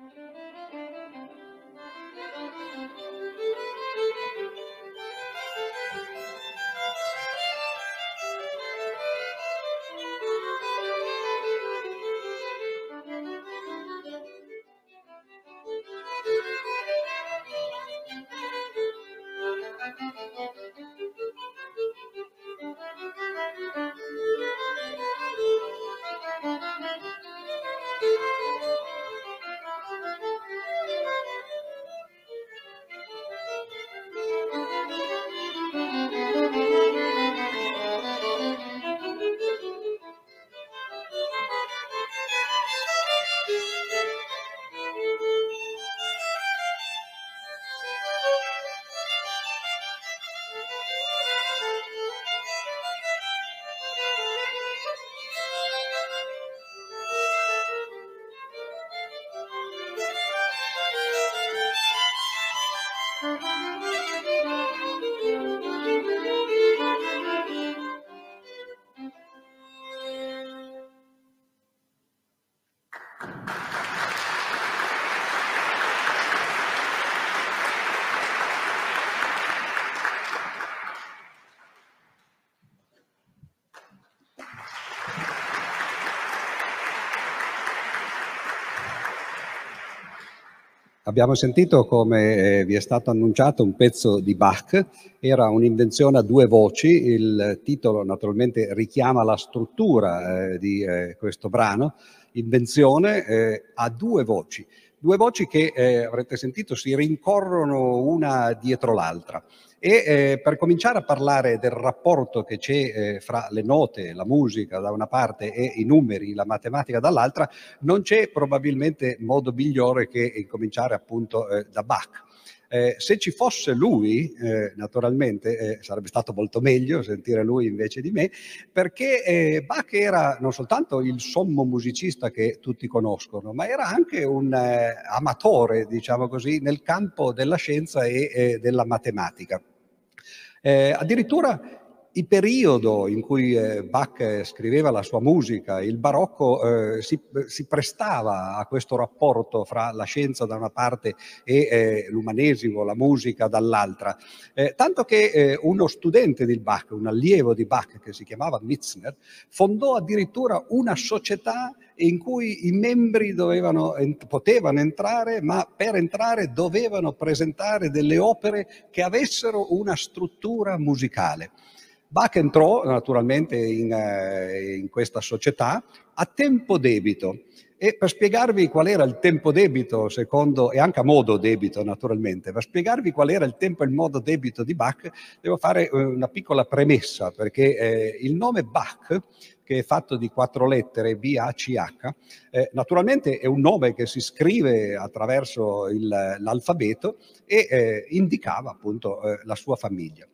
Thank you. Abbiamo sentito come eh, vi è stato annunciato un pezzo di Bach, era un'invenzione a due voci, il titolo naturalmente richiama la struttura eh, di eh, questo brano, invenzione a due voci, due voci che eh, avrete sentito si rincorrono una dietro l'altra. E eh, per cominciare a parlare del rapporto che c'è eh, fra le note, la musica da una parte e i numeri, la matematica dall'altra, non c'è probabilmente modo migliore che incominciare appunto eh, da Bach. Eh, se ci fosse lui, eh, naturalmente eh, sarebbe stato molto meglio sentire lui invece di me, perché eh, Bach era non soltanto il sommo musicista che tutti conoscono, ma era anche un eh, amatore, diciamo così, nel campo della scienza e eh, della matematica. addirittura il periodo in cui eh, Bach scriveva la sua musica, il barocco, eh, si, si, prestava a questo rapporto fra la scienza da una parte e eh, l'umanesimo, la musica dall'altra. Eh, tanto che eh, uno studente di Bach, un allievo di Bach che si chiamava Mitzner, fondò addirittura una società in cui i membri dovevano, potevano entrare, ma per entrare dovevano presentare delle opere che avessero una struttura musicale. Bach entrò naturalmente in, eh, in questa società a tempo debito e per spiegarvi qual era il tempo debito, secondo, e anche a modo debito naturalmente, per spiegarvi qual era il tempo e il modo debito di Bach, devo fare eh, una piccola premessa, perché eh, il nome Bach, che è fatto di quattro lettere, B-A-C-H, eh, naturalmente è un nome che si scrive attraverso il, l'alfabeto e eh, indicava appunto eh, la sua famiglia.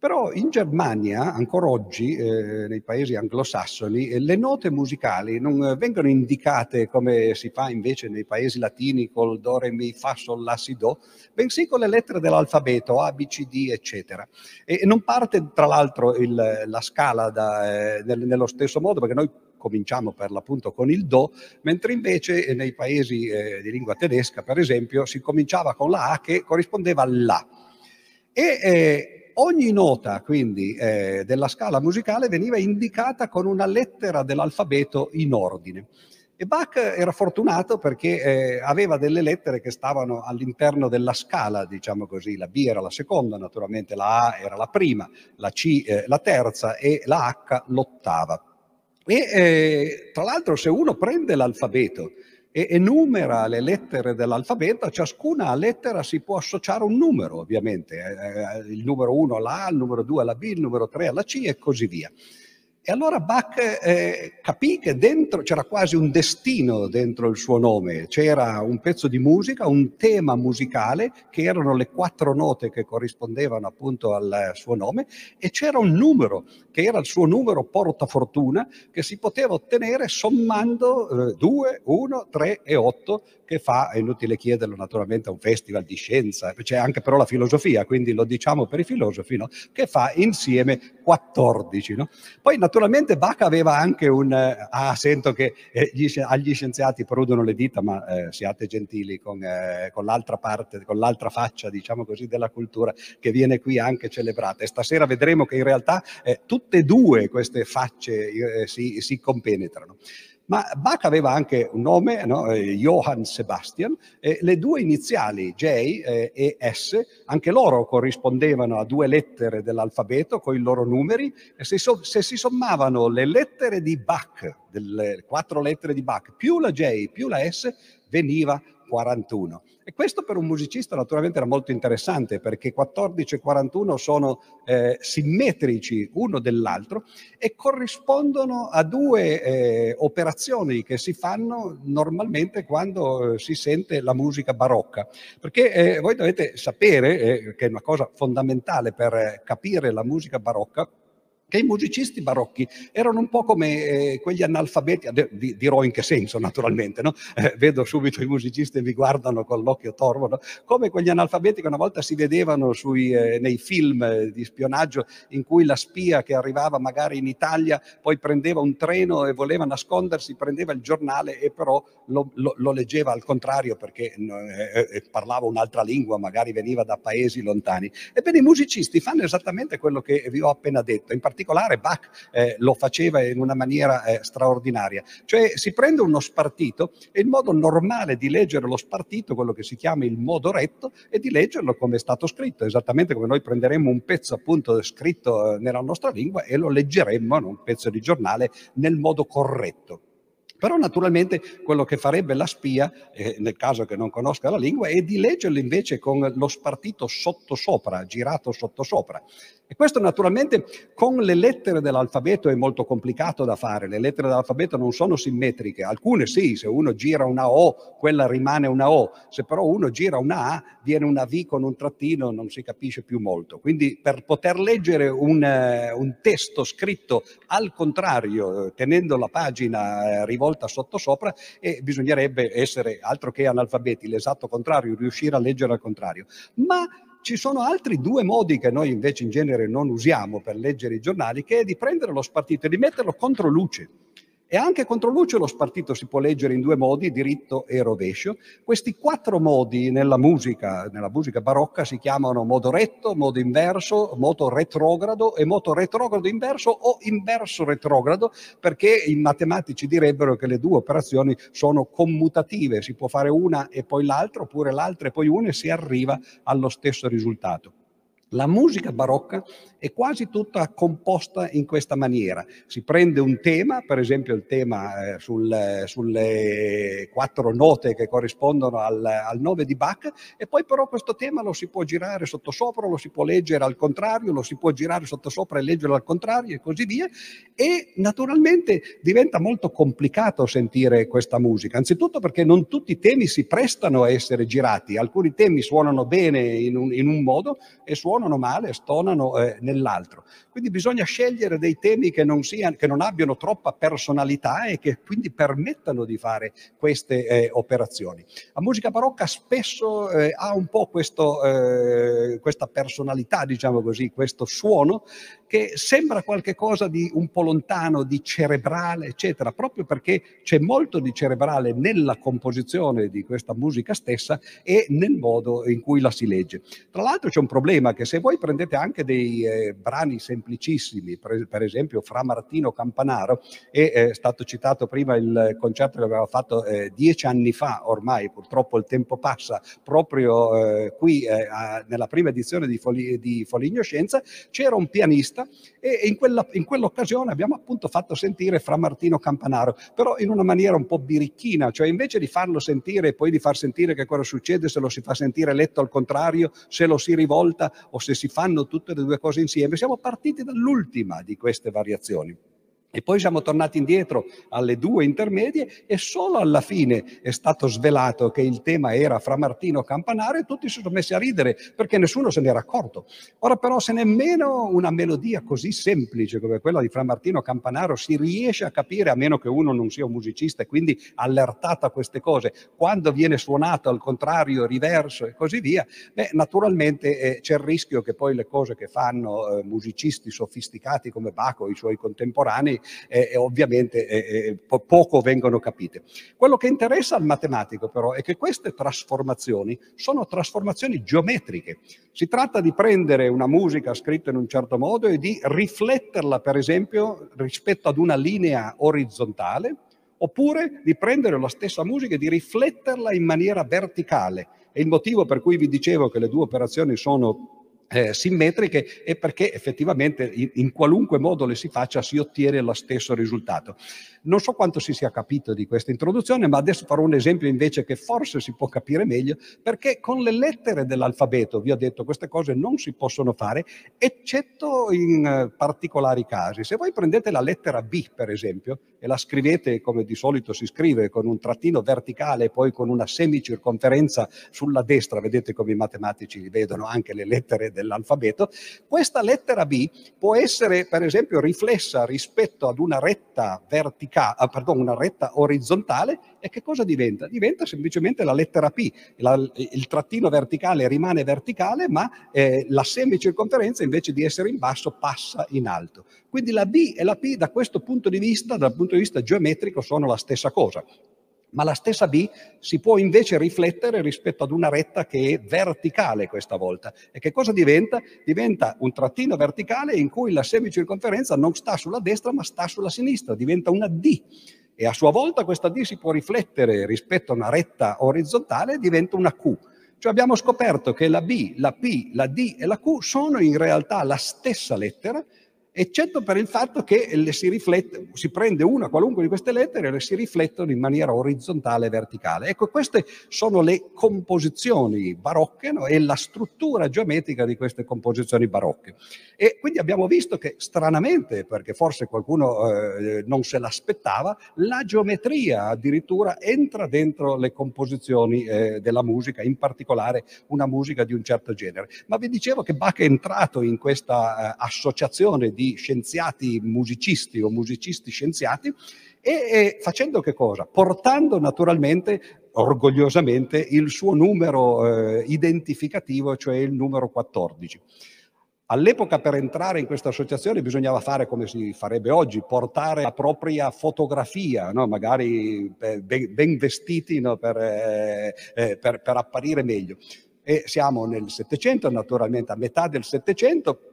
Però in Germania, ancora oggi, eh, nei paesi anglosassoni, eh, le note musicali non vengono indicate come si fa invece nei paesi latini col do, re, mi, fa, sol, la, si, do, bensì con le lettere dell'alfabeto A, B, C, D, eccetera. E, non parte tra l'altro il, la scala da, eh, nello stesso modo, perché noi cominciamo per l'appunto con il Do, mentre invece eh, nei paesi eh, di lingua tedesca, per esempio, si cominciava con la A che corrispondeva all'A. E eh, ogni nota quindi eh, della scala musicale veniva indicata con una lettera dell'alfabeto in ordine. E Bach era fortunato perché eh, aveva delle lettere che stavano all'interno della scala, diciamo così. La B era la seconda, naturalmente la A era la prima, la C eh, la terza e la H l'ottava. E eh, tra l'altro se uno prende l'alfabeto e enumera le lettere dell'alfabeto, a ciascuna lettera si può associare un numero, ovviamente, eh, eh il numero 1 alla A, il numero 2 alla B, il numero 3 alla C e così via. E allora Bach eh, capì che dentro c'era quasi un destino dentro il suo nome, c'era un pezzo di musica, un tema musicale, che erano le quattro note che corrispondevano appunto al suo nome, e c'era un numero, che era il suo numero portafortuna, che si poteva ottenere sommando 2, 1, 3 e 8, che fa, è inutile chiederlo naturalmente a un festival di scienza, c'è anche però la filosofia, quindi lo diciamo per i filosofi, no? che fa insieme 14. No? Poi naturalmente naturalmente Bach aveva anche un... Eh, ah, sento che eh, gli, agli scienziati prudono le dita, ma eh, siate gentili con, eh, con, l'altra parte, con l'altra faccia, diciamo così, della cultura che viene qui anche celebrata. E stasera vedremo che in realtà eh, tutte e due queste facce si, si compenetrano. Ma Bach aveva anche un nome, no? eh, Johann Sebastian, e le due iniziali J eh, e S, anche loro corrispondevano a due lettere dell'alfabeto con i loro numeri e se, so, se si sommavano le lettere di Bach, delle quattro lettere di Bach, più la J più la S, veniva 41. E questo per un musicista naturalmente era molto interessante perché 14 e 41 sono eh, simmetrici uno dell'altro e corrispondono a due eh, operazioni che si fanno normalmente quando eh, si sente la musica barocca. Perché eh, voi dovete sapere, eh, che è una cosa fondamentale per capire la musica barocca, che i musicisti barocchi erano un po' come eh, quegli analfabeti, di, dirò in che senso naturalmente, no? eh, vedo subito i musicisti e mi guardano con l'occhio torvo, no? come quegli analfabeti che una volta si vedevano sui, eh, nei film di spionaggio in cui la spia che arrivava magari in Italia poi prendeva un treno e voleva nascondersi, prendeva il giornale e però lo, lo, lo leggeva al contrario perché eh, eh, parlava un'altra lingua, magari veniva da paesi lontani. Ebbene i musicisti fanno esattamente quello che vi ho appena detto, in particolare particolare Bach eh, lo faceva in una maniera eh, straordinaria. Cioè si prende uno spartito e il modo normale di leggere lo spartito, quello che si chiama il modo retto, è di leggerlo come è stato scritto, esattamente come noi prenderemmo un pezzo appunto scritto eh, nella nostra lingua e lo leggeremmo, un pezzo di giornale, nel modo corretto. Però naturalmente quello che farebbe la spia, eh, nel caso che non conosca la lingua, è di leggerlo invece con lo spartito sottosopra, girato sottosopra. E questo naturalmente con le lettere dell'alfabeto è molto complicato da fare. Le lettere dell'alfabeto non sono simmetriche. Alcune sì, se uno gira una O, quella rimane una O. Se però uno gira una A, viene una V con un trattino, non si capisce più molto. Quindi per poter leggere un, uh, un testo scritto al contrario, eh, tenendo la pagina uh, rivolta sottosopra, eh, bisognerebbe essere altro che analfabeti, l'esatto contrario, riuscire a leggere al contrario. Ma ci sono altri due modi che noi invece in genere non usiamo per leggere i giornali, che è di prendere lo spartito e di metterlo contro luce. E anche contro luce lo spartito si può leggere in due modi, diritto e rovescio. Questi quattro modi nella musica, nella musica barocca si chiamano modo retto, modo inverso, modo retrogrado e modo retrogrado inverso o inverso retrogrado, perché i matematici direbbero che le due operazioni sono commutative, si può fare una e poi l'altra, oppure l'altra e poi una e si arriva allo stesso risultato. La musica barocca è quasi tutta composta in questa maniera. Si prende un tema, per esempio il tema eh, sul, sulle quattro note che corrispondono al, al, nome di Bach, e poi però questo tema lo si può girare sottosopra, lo si può leggere al contrario, lo si può girare sottosopra e leggere al contrario e così via. E naturalmente diventa molto complicato sentire questa musica, anzitutto perché non tutti i temi si prestano a essere girati, alcuni temi suonano bene in un, in un modo e suonano suonano male, stonano eh, nell'altro. Quindi bisogna scegliere dei temi che non, siano, che non, abbiano troppa personalità e che quindi permettano di fare queste eh, operazioni. La musica barocca spesso eh, ha un po' questo, eh, questa personalità, diciamo così, questo suono che sembra qualcosa di un po' lontano, di cerebrale, eccetera, proprio perché c'è molto di cerebrale nella composizione di questa musica stessa e nel modo in cui la si legge. Tra l'altro c'è un problema che se voi prendete anche dei eh, brani semplicissimi, per, per, esempio Fra Martino Campanaro, è, è, stato citato prima il concerto che aveva fatto eh, dieci anni fa, ormai purtroppo il tempo passa, proprio eh, qui eh, a, nella prima edizione di, Foli, di Foligno Scienza, c'era un pianista e in, quella, in quell'occasione abbiamo appunto fatto sentire Fra Martino Campanaro, però in una maniera un po' birichina, cioè invece di farlo sentire e poi di far sentire che cosa succede se lo si fa sentire letto al contrario, se lo si rivolta o se si fanno tutte le due cose insieme. Siamo partiti dall'ultima di queste variazioni. E poi siamo tornati indietro alle due intermedie e solo alla fine è stato svelato che il tema era fra Martino Campanaro e tutti si sono messi a ridere perché nessuno se n'era accorto. Ora però se nemmeno una melodia così semplice come quella di Fra Martino Campanaro si riesce a capire a meno che uno non sia un musicista e quindi allertato a queste cose, quando viene suonato al contrario, riverso e così via, beh, naturalmente eh, c'è il rischio che poi le cose che fanno eh, musicisti sofisticati come Baco e i suoi contemporanei eh, ovviamente eh, po- poco vengono capite. Quello che interessa al matematico però è che queste trasformazioni sono trasformazioni geometriche. Si tratta di prendere una musica scritta in un certo modo e di rifletterla, per esempio, rispetto ad una linea orizzontale, oppure di prendere la stessa musica e di rifletterla in maniera verticale. È il motivo per cui vi dicevo che le due operazioni sono eh, simmetriche e perché effettivamente in, in, qualunque modo le si faccia si ottiene lo stesso risultato. Non so quanto si sia capito di questa introduzione, ma adesso farò un esempio invece che forse si può capire meglio, perché con le lettere dell'alfabeto, vi ho detto, queste cose non si possono fare, eccetto in uh, particolari casi. Se voi prendete la lettera B, per esempio, e la scrivete come di solito si scrive, con un trattino verticale e poi con una semicirconferenza sulla destra, vedete come i matematici vedono anche le lettere dell'alfabeto, questa lettera B può essere per esempio riflessa rispetto ad una retta verticale, ah, una retta orizzontale e che cosa diventa? Diventa semplicemente la lettera P, la, il trattino verticale rimane verticale ma eh, la semicirconferenza invece di essere in basso passa in alto. Quindi la B e la P da questo punto di vista, dal punto di vista geometrico, sono la stessa cosa ma la stessa B si può invece riflettere rispetto ad una retta che è verticale questa volta. E che cosa diventa? Diventa un trattino verticale in cui la semicirconferenza non sta sulla destra ma sta sulla sinistra, diventa una D. E a sua volta questa D si può riflettere rispetto a una retta orizzontale e diventa una Q. Cioè abbiamo scoperto che la B, la P, la D e la Q sono in realtà la stessa lettera, eccetto per il fatto che le si riflette, si prende una qualunque di queste lettere e le si riflettono in maniera orizzontale e verticale. Ecco, queste sono le composizioni barocche no? e la struttura geometrica di queste composizioni barocche. E quindi abbiamo visto che stranamente, perché forse qualcuno eh, non se l'aspettava, la geometria addirittura entra dentro le composizioni eh, della musica, in particolare una musica di un certo genere. Ma vi dicevo che Bach è entrato in questa eh, associazione di scienziati musicisti o musicisti scienziati e, e facendo che cosa? Portando naturalmente orgogliosamente il suo numero eh, identificativo, cioè il numero 14. All'epoca per entrare in questa associazione bisognava fare come si farebbe oggi, portare la propria fotografia, no? magari ben, ben vestiti no? per, eh, eh, per, per apparire meglio. E siamo nel Settecento, naturalmente a metà del Settecento,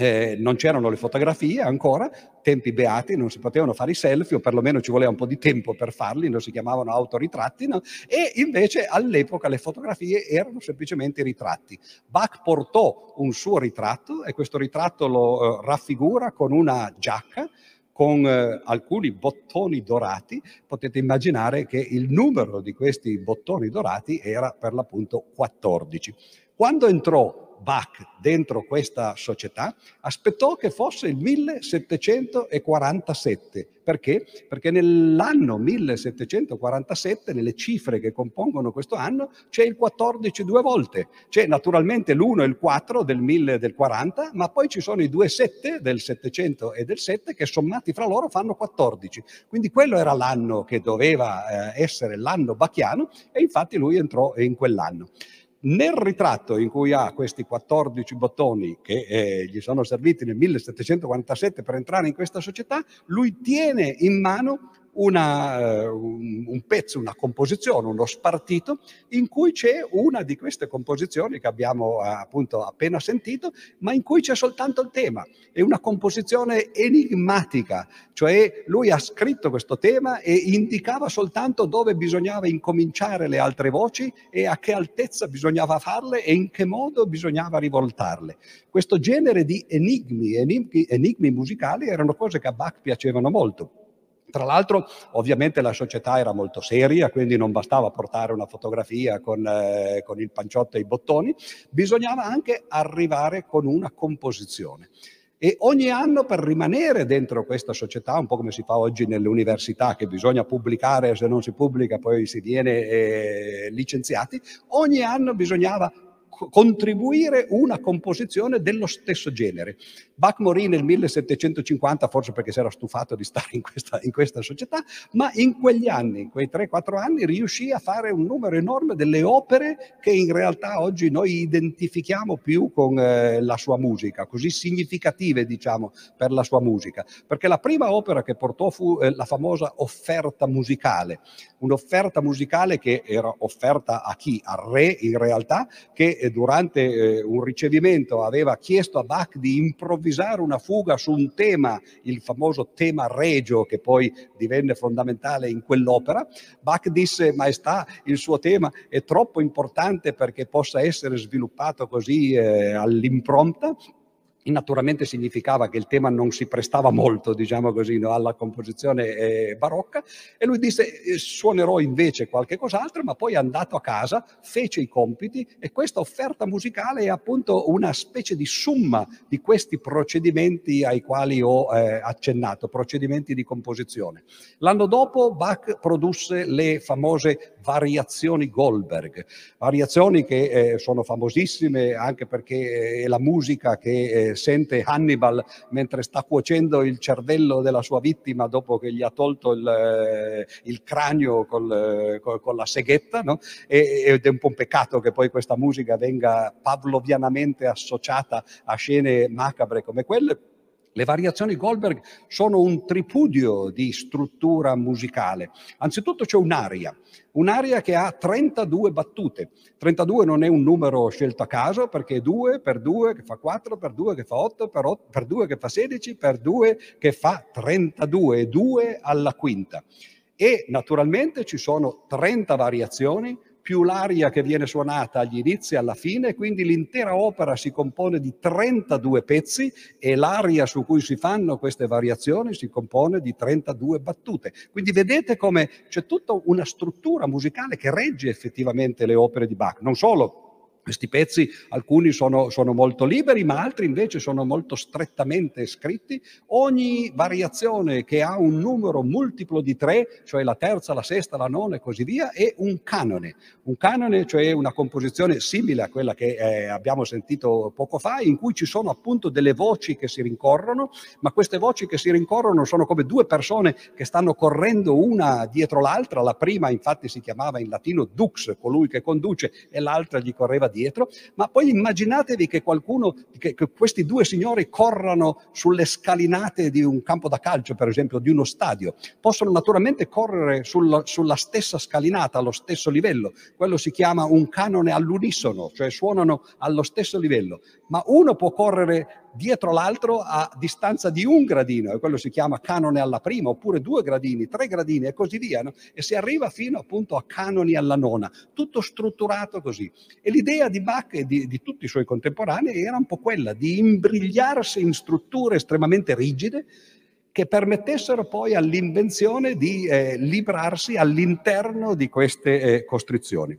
eh, non c'erano le fotografie ancora, tempi beati, non si potevano fare i selfie o perlomeno ci voleva un po' di tempo per farli, non si chiamavano autoritratti, no? e invece all'epoca le fotografie erano semplicemente ritratti. Bach portò un suo ritratto e questo ritratto lo eh, raffigura con una giacca con eh, alcuni bottoni dorati, potete immaginare che il numero di questi bottoni dorati era per l'appunto 14. Quando entrò Bach dentro questa società, aspettò che fosse il 1747. Perché? Perché nell'anno 1747, nelle cifre che compongono questo anno, c'è il 14 due volte. C'è naturalmente l'1 e il 4 del 1000 del 40, ma poi ci sono i due 7 del 700 e del 7 che sommati fra loro fanno 14. Quindi quello era l'anno che doveva eh, essere l'anno bachiano e infatti lui entrò in quell'anno. Nel ritratto in cui ha questi 14 bottoni che eh, gli sono serviti nel 1747 per entrare in questa società, lui tiene in mano una, uh, un, pezzo, una composizione, uno spartito, in cui c'è una di queste composizioni che abbiamo uh, appunto appena sentito, ma in cui c'è soltanto il tema. È una composizione enigmatica, cioè lui ha scritto questo tema e indicava soltanto dove bisognava incominciare le altre voci e a che altezza bisognava farle e in che modo bisognava rivoltarle. Questo genere di enigmi, enigmi, enigmi musicali erano cose che a Bach piacevano molto. Tra l'altro, ovviamente la società era molto seria, quindi non bastava portare una fotografia con, eh, con, il panciotto e i bottoni, bisognava anche arrivare con una composizione. E ogni anno per rimanere dentro questa società, un po' come si fa oggi nelle università, che bisogna pubblicare, se non si pubblica poi si viene eh, licenziati, ogni anno bisognava contribuire una composizione dello stesso genere. Bach morì nel 1750, forse perché si era stufato di stare in questa, in questa società, ma in quegli anni, in quei 3-4 anni, riuscì a fare un numero enorme delle opere che in realtà oggi noi identifichiamo più con eh, la sua musica, così significative, diciamo, per la sua musica. Perché la prima opera che portò fu eh, la famosa offerta musicale, un'offerta musicale che era offerta a chi? Al re in realtà, che durante eh, un ricevimento aveva chiesto a Bach di improvvisare una fuga su un tema, il famoso tema regio che poi divenne fondamentale in quell'opera. Bach disse, maestà, il suo tema è troppo importante perché possa essere sviluppato così eh, all'impronta naturalmente significava che il tema non si prestava molto, diciamo così, no, alla composizione eh, barocca e lui disse eh, suonerò invece qualche cos'altro, ma poi è andato a casa, fece i compiti e questa offerta musicale è appunto una specie di summa di questi procedimenti ai quali ho eh, accennato, procedimenti di composizione. L'anno dopo Bach produsse le famose variazioni Goldberg, variazioni che eh, sono famosissime anche perché è la musica che eh, sente Hannibal mentre sta cuocendo il cervello della sua vittima dopo che gli ha tolto il, eh, il cranio col, col, con la seghetta, no? e, ed è un po' un peccato che poi questa musica venga pavlovianamente associata a scene macabre come quelle. Le variazioni Goldberg sono un tripudio di struttura musicale. Anzitutto c'è un'aria, un'aria che ha 32 battute. 32 non è un numero scelto a caso perché è 2 per 2 che fa 4, per 2 che fa 8, per, 8, per 2 che fa 16, per 2 che fa 32, 2 alla quinta. E naturalmente ci sono 30 variazioni più l'aria che viene suonata agli inizi e alla fine, quindi l'intera opera si compone di 32 pezzi e l'aria su cui si fanno queste variazioni si compone di 32 battute. Quindi vedete come c'è tutta una struttura musicale che regge effettivamente le opere di Bach, non solo questi pezzi, alcuni sono, sono, molto liberi, ma altri invece sono molto strettamente scritti. Ogni variazione che ha un numero multiplo di tre, cioè la terza, la sesta, la nona e così via, è un canone. Un canone, cioè una composizione simile a quella che eh, abbiamo sentito poco fa, in cui ci sono appunto delle voci che si rincorrono, ma queste voci che si rincorrono sono come due persone che stanno correndo una dietro l'altra. La prima infatti si chiamava in latino dux, colui che conduce, e l'altra gli correva dietro, ma poi immaginatevi che qualcuno, che, che questi due signori corrano sulle scalinate di un campo da calcio, per esempio, di uno stadio. Possono naturalmente correre sulla, sulla stessa scalinata, allo stesso livello. Quello si chiama un canone all'unisono, cioè suonano allo stesso livello. Ma uno può correre dietro l'altro a distanza di un gradino, e quello si chiama canone alla prima, oppure due gradini, tre gradini e così via, no? e si arriva fino appunto a canoni alla nona, tutto strutturato così. E l'idea di Bach e di, di tutti i suoi contemporanei era un po' quella di imbrigliarsi in strutture estremamente rigide, che permettessero poi all'invenzione di eh, librarsi all'interno di queste eh, costrizioni.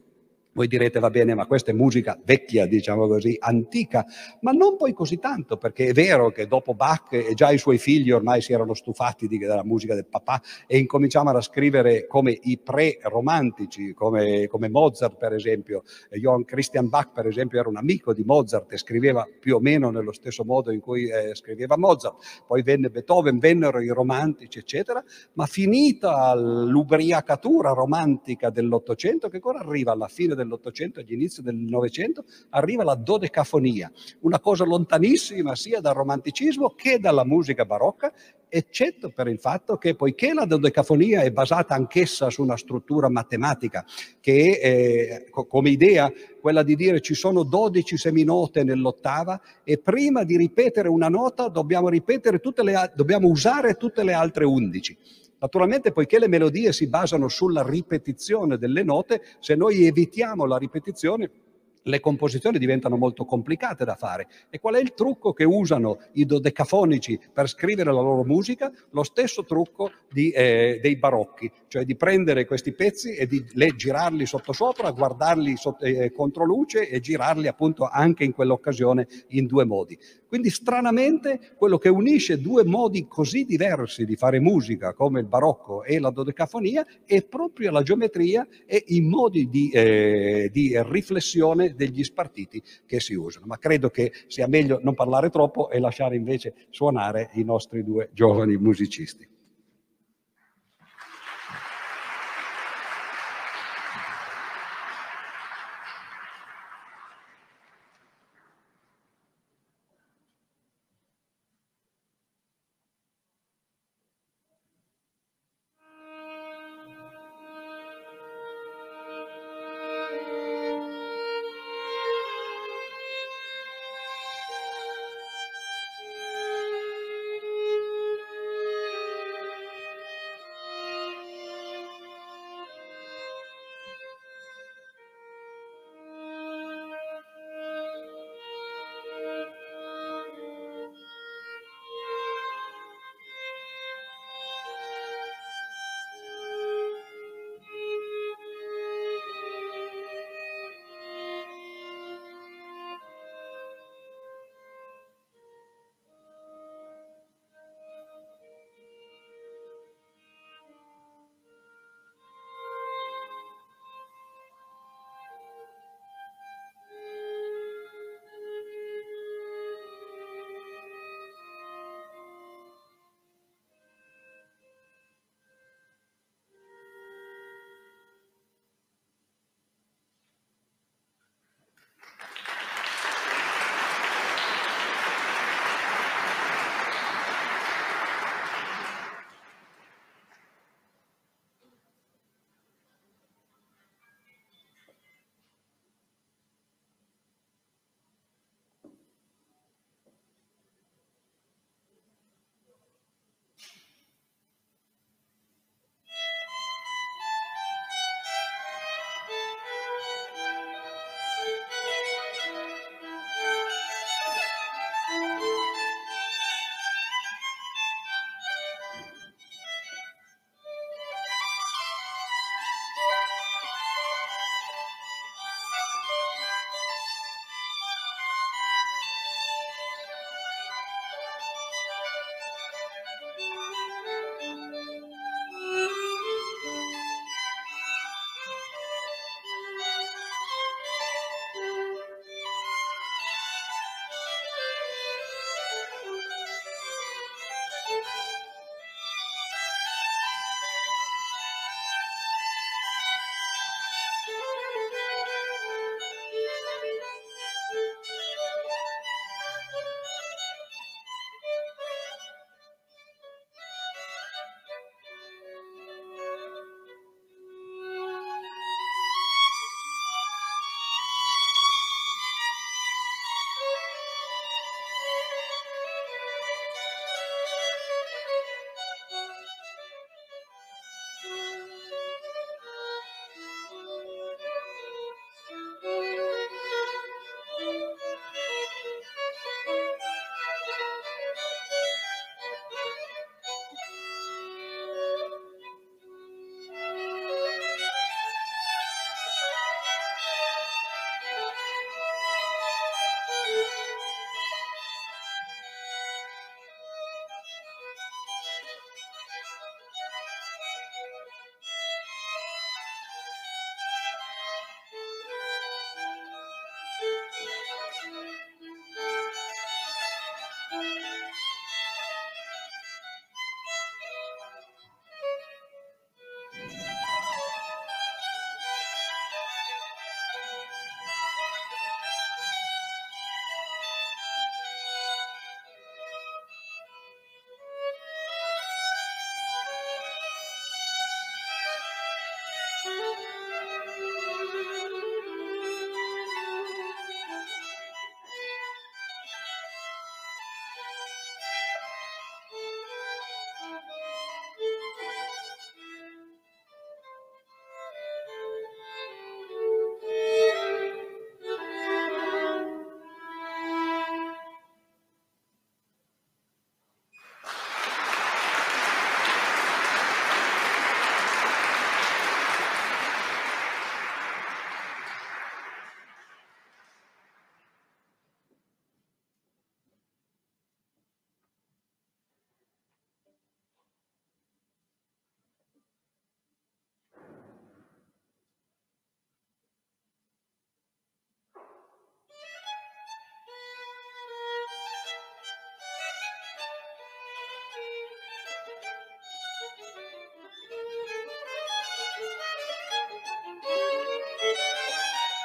Voi direte, va bene, ma questa è musica vecchia, diciamo così, antica, ma non poi così tanto, perché è vero che dopo Bach e già i suoi figli ormai si erano stufati di, della musica del papà e incominciavano a scrivere come i pre-romantici, come, come, Mozart per esempio. Johann Christian Bach per esempio era un amico di Mozart e scriveva più o meno nello stesso modo in cui eh, scriveva Mozart. Poi venne Beethoven, vennero i romantici, eccetera, ma finita l'ubriacatura romantica dell'Ottocento, che cosa arriva alla fine dell'Ottocento agli inizi del Novecento, arriva la dodecafonia, una cosa lontanissima sia dal romanticismo che dalla musica barocca, eccetto per il fatto che poiché la dodecafonia è basata anch'essa su una struttura matematica, che è eh, come idea quella di dire ci sono 12 seminote nell'ottava e prima di ripetere una nota dobbiamo, ripetere tutte le, dobbiamo usare tutte le altre 11. Naturalmente, poiché le melodie si basano sulla ripetizione delle note, se noi evitiamo la ripetizione, le composizioni diventano molto complicate da fare. E qual è il trucco che usano i dodecafonici per scrivere la loro musica? Lo stesso trucco di, eh, dei barocchi, cioè di prendere questi pezzi e di le, girarli sottosopra, guardarli sotto, eh, contro luce e girarli appunto anche in quell'occasione in due modi. Quindi stranamente quello che unisce due modi così diversi di fare musica come il barocco e la dodecafonia è proprio la geometria e i modi di, eh, di riflessione degli spartiti che si usano. Ma credo che sia meglio non parlare troppo e lasciare invece suonare i nostri due giovani musicisti.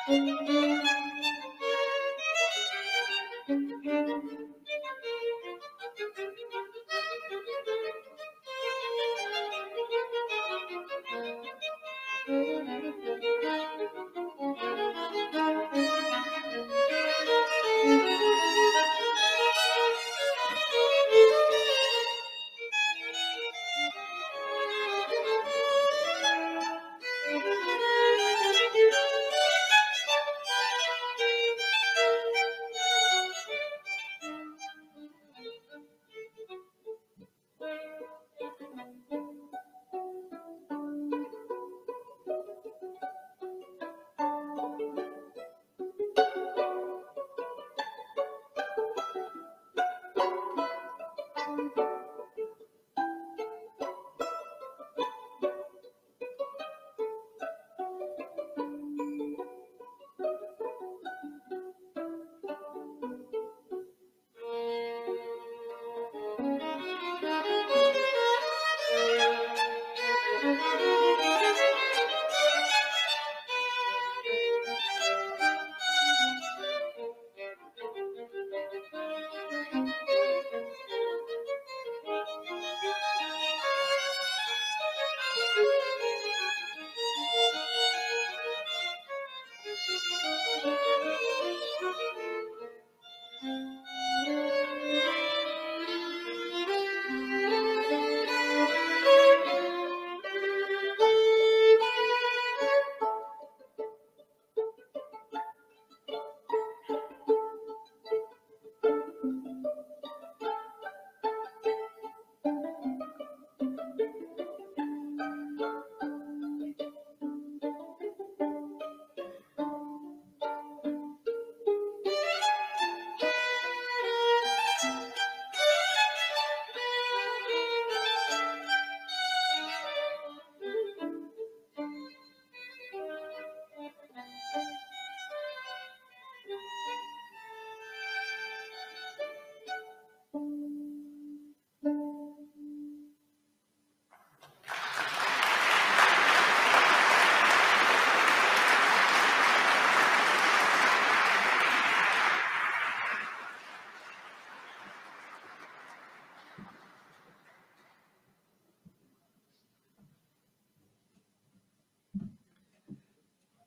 Thank you.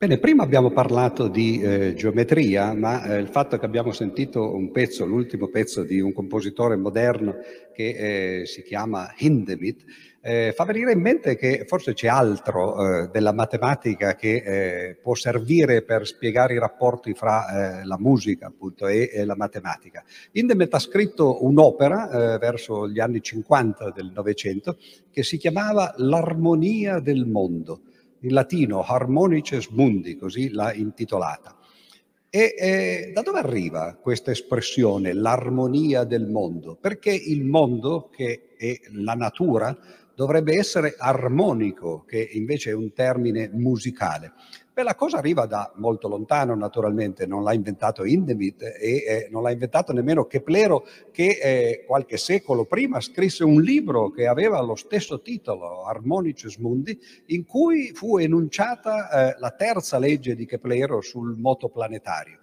Bene, prima abbiamo parlato di eh, geometria, ma eh, il fatto che abbiamo sentito un pezzo, l'ultimo pezzo di un compositore moderno che eh, si chiama Hindemith, eh, fa venire in mente che forse c'è altro eh, della matematica che eh, può servire per spiegare i rapporti fra la musica appunto e, e, la matematica. Hindemith ha scritto un'opera verso gli anni 50 del Novecento che si chiamava L'armonia del mondo in latino Harmonices Mundi, così l'ha intitolata. E eh, da dove arriva questa espressione, l'armonia del mondo? Perché il mondo, che è la natura, dovrebbe essere armonico, che invece è un termine musicale. Beh, la cosa arriva da molto lontano, naturalmente, non l'ha inventato Hindemith e eh, non l'ha inventato nemmeno Keplero, che eh, qualche secolo prima scrisse un libro che aveva lo stesso titolo, Harmonices Mundi, in cui fu enunciata eh, la terza legge di Keplero sul moto planetario.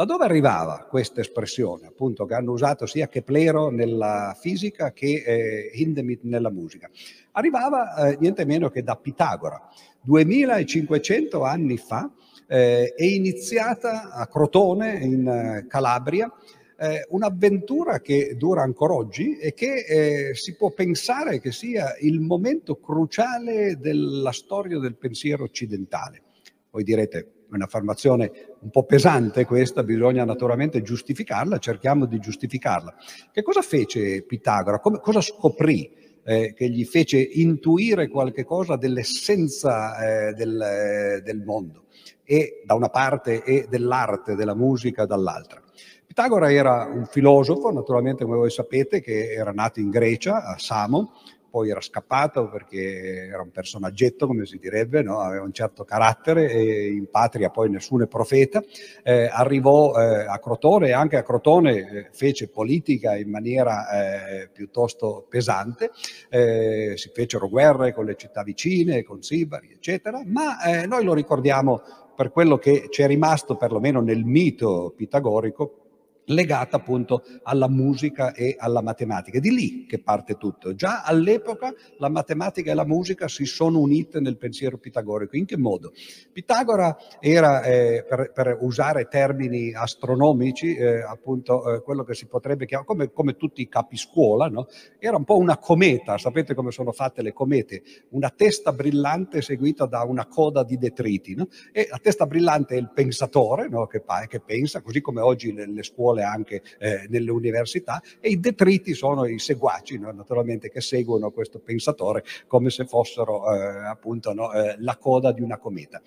Da dove arrivava questa espressione, appunto, che hanno usato sia Keplero nella fisica che eh, Hindemith nella musica? Arrivava eh, niente meno che da Pitagora. 2500 anni fa eh, è iniziata a Crotone, in eh, Calabria, eh, un'avventura che dura ancora oggi e che eh, si può pensare che sia il momento cruciale della storia del pensiero occidentale. Voi direte, è un'affermazione un po' pesante questa, bisogna naturalmente giustificarla, cerchiamo di giustificarla. Che cosa fece Pitagora? Come, cosa scoprì? Eh, che gli fece intuire qualche cosa dell'essenza eh, del, eh, del mondo, e da una parte e dell'arte, della musica dall'altra. Pitagora era un filosofo, naturalmente come voi sapete, che era nato in Grecia, a Samo, poi era scappato perché era un personaggetto, come si direbbe, no? aveva un certo carattere e in patria poi nessuno è profeta. Eh, arrivò eh, a Crotone e anche a Crotone eh, fece politica in maniera eh, piuttosto pesante, eh, si fecero guerre con le città vicine, con Sibari, eccetera, ma eh, noi lo ricordiamo per quello che c'è rimasto perlomeno nel mito pitagorico legata appunto alla musica e alla matematica. È di lì che parte tutto. Già all'epoca la matematica e la musica si sono unite nel pensiero pitagorico. In che modo? Pitagora era, eh, per, per, usare termini astronomici, eh, appunto eh, quello che si potrebbe chiamare, come, come tutti i capiscuola, no? era un po' una cometa, sapete come sono fatte le comete? Una testa brillante seguita da una coda di detriti. No? E la testa brillante è il pensatore no? che, che pensa, così come oggi le, le scuole scuole, anche eh, nelle università, e i detriti sono i seguaci, no? naturalmente, che seguono questo pensatore come se fossero eh, appunto no? eh, la coda di una cometa.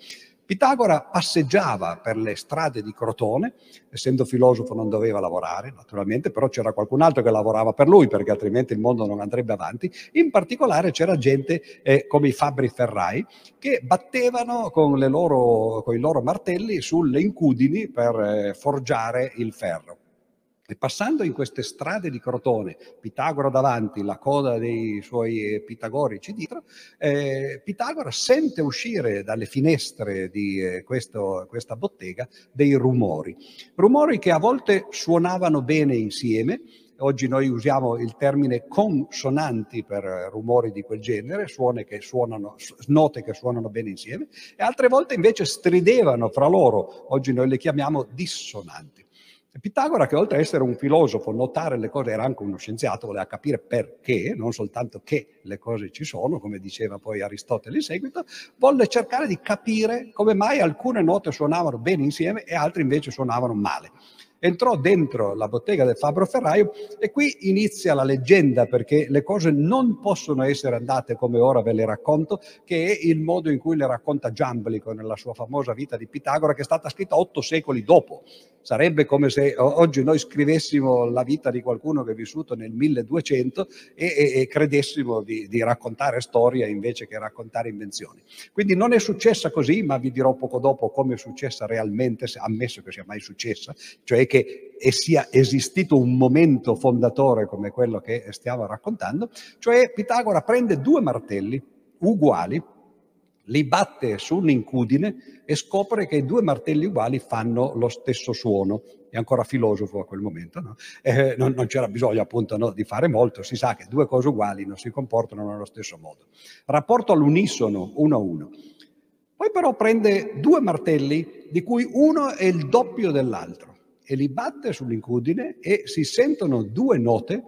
Pitagora passeggiava per le strade di Crotone, essendo filosofo non doveva lavorare, naturalmente, però c'era qualcun altro che lavorava per lui, perché altrimenti il mondo non andrebbe avanti. In particolare c'era gente eh, come i fabbri ferrai che battevano con, loro, con, i loro martelli sulle incudini per eh, forgiare il ferro. E passando in queste strade di Crotone, Pitagora davanti, la coda dei suoi eh, pitagorici dietro, eh, Pitagora sente uscire dalle finestre di eh, questo, questa bottega dei rumori, rumori che a volte suonavano bene insieme, Oggi noi usiamo il termine consonanti per rumori di quel genere, che suonano, note che suonano bene insieme, e altre volte invece stridevano fra loro, oggi noi le chiamiamo dissonanti. Pitagora, che oltre ad essere un filosofo, notare le cose, era anche uno scienziato, voleva capire perché, non soltanto che le cose ci sono, come diceva poi Aristotele in seguito, volle cercare di capire come mai alcune note suonavano bene insieme e altre invece suonavano male entrò dentro la bottega del Fabbro Ferraio e qui inizia la leggenda perché le cose non possono essere andate come ora ve le racconto, che è il modo in cui le racconta Giamblico nella sua famosa vita di Pitagora che è stata scritta otto secoli dopo. Sarebbe come se oggi noi scrivessimo la vita di qualcuno che è vissuto nel 1200 e, e, e credessimo di, di raccontare storia invece che raccontare invenzioni. Quindi non è successa così, ma vi dirò poco dopo come è successa realmente, ammesso che sia mai successa, cioè che che sia esistito un momento fondatore come quello che stiamo raccontando, cioè Pitagora prende due martelli uguali, li batte su un'incudine e scopre che i due martelli uguali fanno lo stesso suono. È ancora filosofo a quel momento, no? eh, non, non, c'era bisogno appunto no, di fare molto, si sa che due cose uguali non si comportano nello stesso modo. Rapporto all'unisono, uno a uno. Poi però prende due martelli di cui uno è il doppio dell'altro e li batte sull'incudine e si sentono due note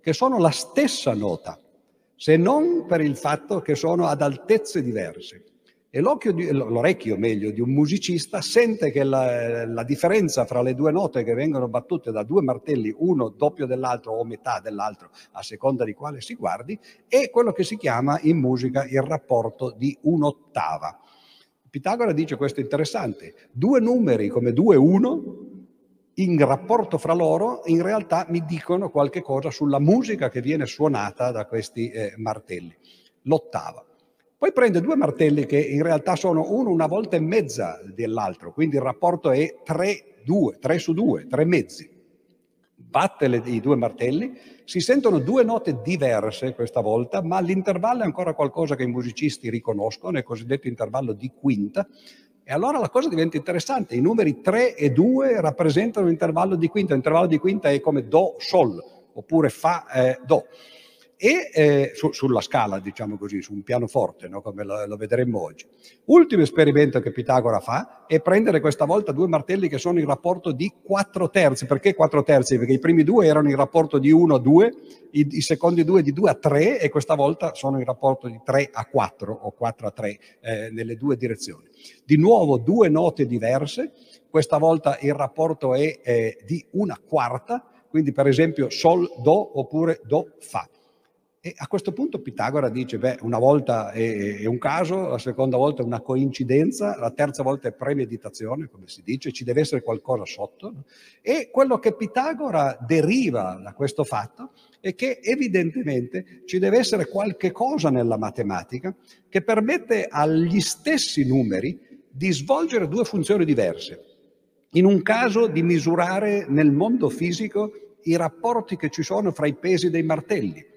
che sono la stessa nota, se non per il fatto che sono ad altezze diverse. E di, l'orecchio, meglio, di un musicista sente che la, la, differenza fra le due note che vengono battute da due martelli, uno doppio dell'altro o metà dell'altro, a seconda di quale si guardi, è quello che si chiama in musica il rapporto di un'ottava. Pitagora dice questo interessante, due numeri come 2 1 in rapporto fra loro in realtà mi dicono qualche cosa sulla musica che viene suonata da questi eh, martelli. L'ottava. Poi prende due martelli che in realtà sono uno una volta e mezza dell'altro, quindi il rapporto è 3, 2, 3 su 2, 3 mezzi. Batte le, i due martelli, si sentono due note diverse questa volta, ma l'intervallo è ancora qualcosa che i musicisti riconoscono, è il cosiddetto intervallo di quinta, e allora la cosa diventa interessante. I numeri 3 e 2 rappresentano l'intervallo di quinta. L'intervallo di quinta è come Do, Sol, oppure Fa, eh, Do. E eh, su, sulla scala, diciamo così, su un pianoforte, no? come lo, lo, vedremo oggi. Ultimo esperimento che Pitagora fa è prendere questa volta due martelli che sono in rapporto di 4 terzi. Perché 4 terzi? Perché i primi due erano in rapporto di 1 a 2, i, i secondi due di 2 a 3 e questa volta sono in rapporto di 3 a 4 o 4 a 3 eh, nelle due direzioni. Di nuovo due note diverse, questa volta il rapporto è eh, di una quarta, quindi per esempio Sol, Do oppure Do, Fa. E a questo punto Pitagora dice, beh, una volta è, è, un caso, la seconda volta è una coincidenza, la terza volta è premeditazione, come si dice, ci deve essere qualcosa sotto. E quello che Pitagora deriva da questo fatto è che evidentemente ci deve essere qualche cosa nella matematica che permette agli stessi numeri di svolgere due funzioni diverse. In un caso di misurare nel mondo fisico i rapporti che ci sono fra i pesi dei martelli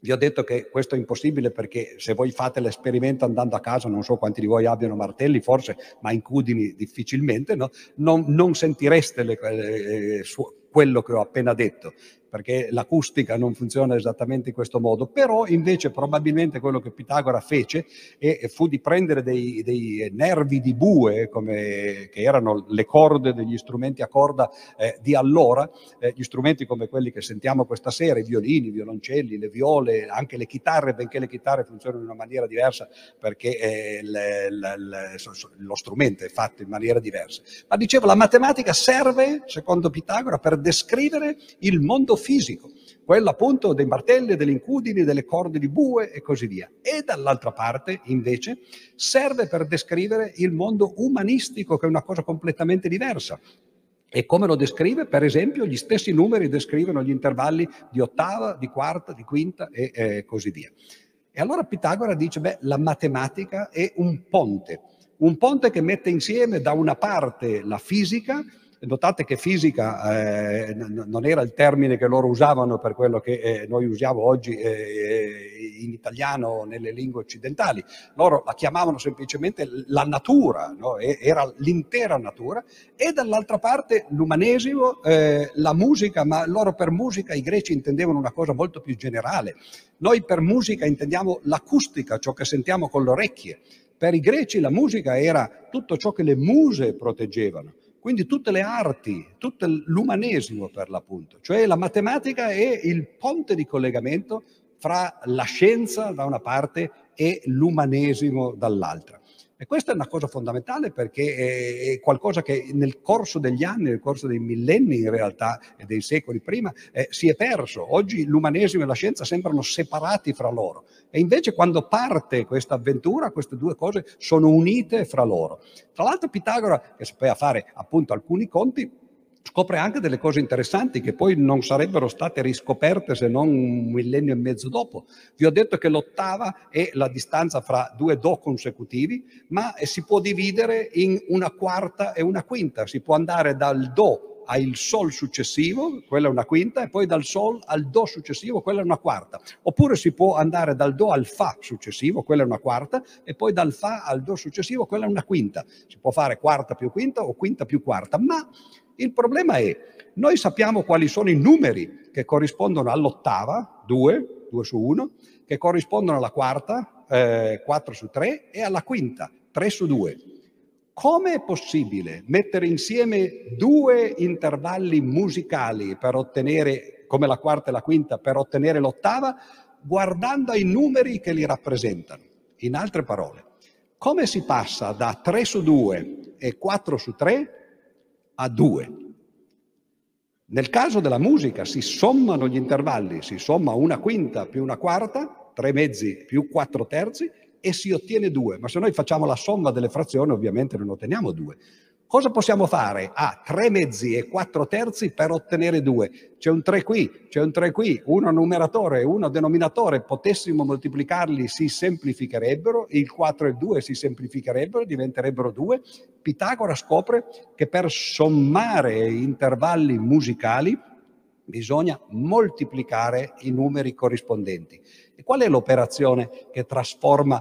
Vi ho detto che questo è impossibile perché se voi fate l'esperimento andando a casa, non so quanti di voi abbiano martelli, forse, ma incudini difficilmente, no? non, non, sentireste le, eh, su, quello che ho appena detto perché l'acustica non funziona esattamente in questo modo, però invece probabilmente quello che Pitagora fece e, fu di prendere dei, dei nervi di bue, come, che erano le corde degli strumenti a corda eh, di allora, eh, gli strumenti come quelli che sentiamo questa sera, i violini, i violoncelli, le viole, anche le chitarre, benché le chitarre funzionano in una maniera diversa perché eh, le, le, le, lo strumento è fatto in maniera diversa. Ma dicevo, la matematica serve, secondo Pitagora, per descrivere il mondo fisico, quello appunto dei martelli, delle incudini, delle corde di bue e così via. E dall'altra parte, invece, serve per descrivere il mondo umanistico, che è una cosa completamente diversa. E come lo descrive? Per esempio, gli stessi numeri descrivono gli intervalli di ottava, di quarta, di quinta e eh, così via. E allora Pitagora dice, beh, la matematica è un ponte, un ponte che mette insieme da una parte la fisica Notate che fisica eh, non era il termine che loro usavano per quello che eh, noi usiamo oggi eh, in italiano nelle lingue occidentali. Loro la chiamavano semplicemente la natura, no? era l'intera natura. E dall'altra parte l'umanesimo, eh, la musica, ma loro per musica i greci intendevano una cosa molto più generale. Noi per musica intendiamo l'acustica, ciò che sentiamo con le orecchie. Per i greci la musica era tutto ciò che le muse proteggevano. Quindi tutte le arti, tutto l'umanesimo per l'appunto, cioè la matematica è il ponte di collegamento fra la scienza da una parte e l'umanesimo dall'altra. E questa è una cosa fondamentale perché è qualcosa che nel corso degli anni, nel corso dei millenni in realtà e dei secoli prima, eh, si è perso. Oggi l'umanesimo e la scienza sembrano separati fra loro. E invece quando parte questa avventura, queste due cose sono unite fra loro. Tra l'altro Pitagora, che sapeva fare appunto alcuni conti, scopre anche delle cose interessanti che poi non sarebbero state riscoperte se non un millennio e mezzo dopo. Vi ho detto che l'ottava è la distanza fra due do consecutivi, ma si può dividere in una quarta e una quinta. Si può andare dal do al sol successivo, quella è una quinta, e poi dal sol al do successivo, quella è una quarta. Oppure si può andare dal do al fa successivo, quella è una quarta, e poi dal fa al do successivo, quella è una quinta. Si può fare quarta più quinta o quinta più quarta, ma il problema è, noi sappiamo quali sono i numeri che corrispondono all'ottava, 2, 2 su 1, che corrispondono alla quarta, eh, 4 su 3, e alla quinta, 3 su 2. Come è possibile mettere insieme due intervalli musicali per ottenere, come la quarta e la quinta, per ottenere l'ottava, guardando ai numeri che li rappresentano? In altre parole, come si passa da 3 su 2 e 4 su 3 a 2. Nel caso della musica si sommano gli intervalli, si somma una quinta più una quarta, tre mezzi più quattro terzi e si ottiene 2. Ma se noi facciamo la somma delle frazioni ovviamente non otteniamo 2. Cosa possiamo fare? Ah, tre mezzi e quattro terzi per ottenere due. C'è un 3 qui, c'è un 3 qui, uno numeratore uno denominatore. Potessimo moltiplicarli, si semplificherebbero, il 4 e il 2 si semplificherebbero, diventerebbero 2. Pitagora scopre che per sommare intervalli musicali bisogna moltiplicare i numeri corrispondenti. E qual è l'operazione che trasforma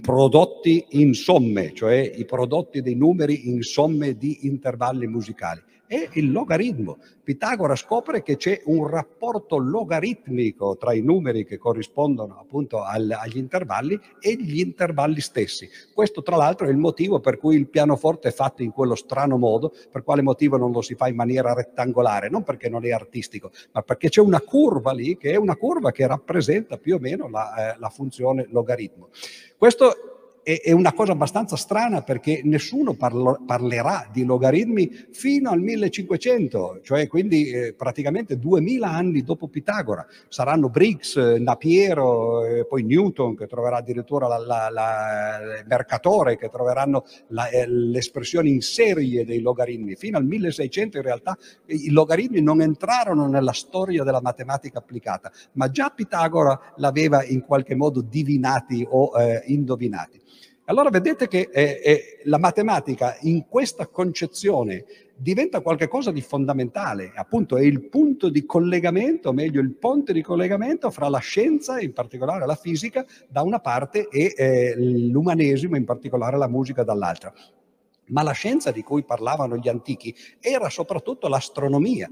prodotti in somme, cioè i prodotti dei numeri in somme di intervalli musicali. È il logaritmo. Pitagora scopre che c'è un rapporto logaritmico tra i numeri che corrispondono appunto al, agli intervalli e gli intervalli stessi. Questo tra l'altro è il motivo per cui il pianoforte è fatto in quello strano modo, per quale motivo non lo si fa in maniera rettangolare, non perché non è artistico, ma perché c'è una curva lì che è una curva che rappresenta più o meno la, eh, la funzione logaritmo. Questo è, una cosa abbastanza strana perché nessuno parlo, parlerà di logaritmi fino al 1500, cioè quindi eh, praticamente 2000 anni dopo Pitagora. Saranno Briggs, Napiero, eh, poi Newton che troverà addirittura la, la, la, Mercatore che troveranno eh, l'espressione in serie dei logaritmi. Fino al 1600 in realtà i logaritmi non entrarono nella storia della matematica applicata, ma già Pitagora l'aveva in qualche modo divinati o eh, indovinati. Allora vedete che eh, eh, la matematica in questa concezione diventa qualcosa di fondamentale, appunto è il punto di collegamento, meglio il ponte di collegamento fra la scienza, in particolare la fisica, da una parte e eh, l'umanesimo, in particolare la musica dall'altra. Ma la scienza di cui parlavano gli antichi era soprattutto l'astronomia.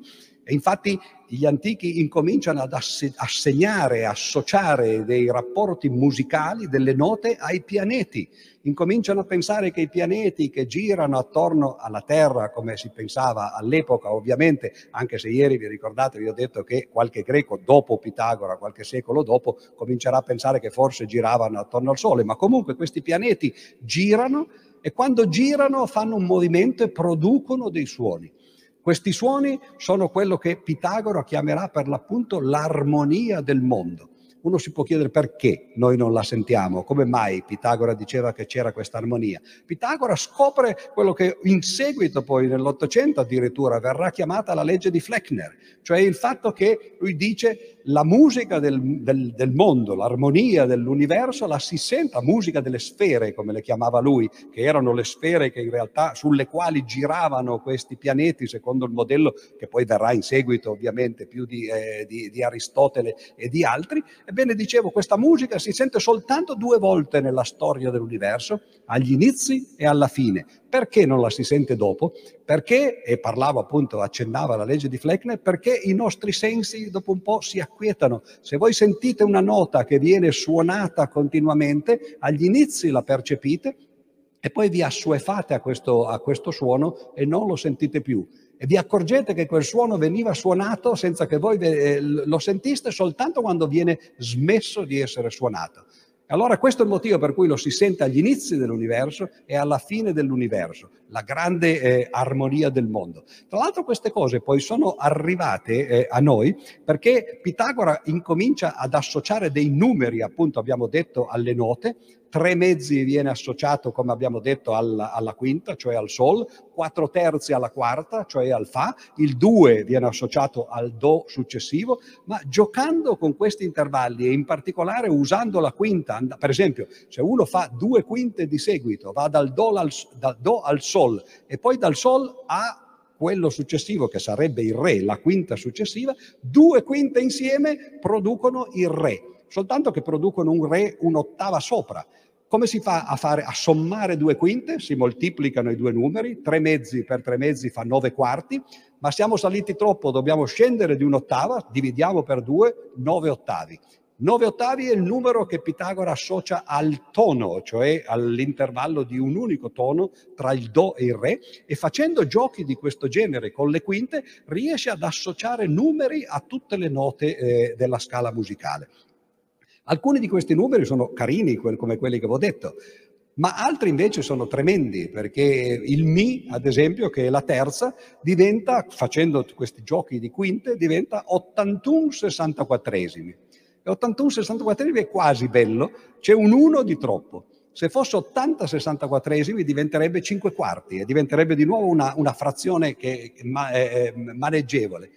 E infatti gli antichi incominciano ad assegnare, associare dei rapporti musicali, delle note ai pianeti. Incominciano a pensare che i pianeti che girano attorno alla Terra, come si pensava all'epoca, ovviamente, anche se ieri vi ricordate, vi ho detto che qualche greco dopo Pitagora, qualche secolo dopo, comincerà a pensare che forse giravano attorno al Sole, ma comunque questi pianeti girano e quando girano fanno un movimento e producono dei suoni. Questi suoni sono quello che Pitagora chiamerà per l'appunto l'armonia del mondo. Uno si può chiedere perché noi non la sentiamo, come mai Pitagora diceva che c'era questa armonia. Pitagora scopre quello che in seguito poi nell'Ottocento addirittura verrà chiamata la legge di Fleckner, cioè il fatto che lui dice la musica del, del, del mondo, l'armonia dell'universo la si senta, musica delle sfere come le chiamava lui, che erano le sfere che in realtà sulle quali giravano questi pianeti secondo il modello che poi verrà in seguito ovviamente più di, eh, di, di Aristotele e di altri, Ebbene, dicevo, questa musica si sente soltanto due volte nella storia dell'universo, agli inizi e alla fine. Perché non la si sente dopo? Perché, e parlavo appunto, accennava la legge di Fleckner, perché i nostri sensi dopo un po' si acquietano. Se voi sentite una nota che viene suonata continuamente, agli inizi la percepite e poi vi assuefate a questo, a questo suono e non lo sentite più e vi accorgete che quel suono veniva suonato senza che voi eh, lo sentiste soltanto quando viene smesso di essere suonato. Allora questo è il motivo per cui lo si sente agli inizi dell'universo e alla fine dell'universo, la grande eh, armonia del mondo. Tra l'altro queste cose poi sono arrivate eh, a noi perché Pitagora incomincia ad associare dei numeri, appunto abbiamo detto, alle note, tre mezzi viene associato, come abbiamo detto, alla, alla, quinta, cioè al Sol, quattro terzi alla quarta, cioè al Fa, il due viene associato al Do successivo, ma giocando con questi intervalli e in particolare usando la quinta, per esempio, se uno fa due quinte di seguito, va dal Do al, dal do al Sol e poi dal Sol a quello successivo che sarebbe il Re, la quinta successiva, due quinte insieme producono il Re soltanto che producono un Re un'ottava sopra. Come si fa a, fare, a sommare due quinte? Si moltiplicano i due numeri, tre mezzi per tre mezzi fa nove quarti, ma siamo saliti troppo, dobbiamo scendere di un'ottava, dividiamo per due, nove ottavi. 9 ottavi è il numero che Pitagora associa al tono, cioè all'intervallo di un unico tono tra il Do e il Re, e facendo giochi di questo genere con le quinte riesce ad associare numeri a tutte le note eh, della scala musicale. Alcuni di questi numeri sono carini, come quelli che vi ho detto, ma altri invece sono tremendi, perché il Mi, ad esempio, che è la terza, diventa, facendo questi giochi di quinte, diventa 81 64esimi. E 81 64esimi è quasi bello, c'è un 1 di troppo. Se fosse 80 64esimi diventerebbe 5 quarti e diventerebbe di nuovo una, una frazione che è maneggevole.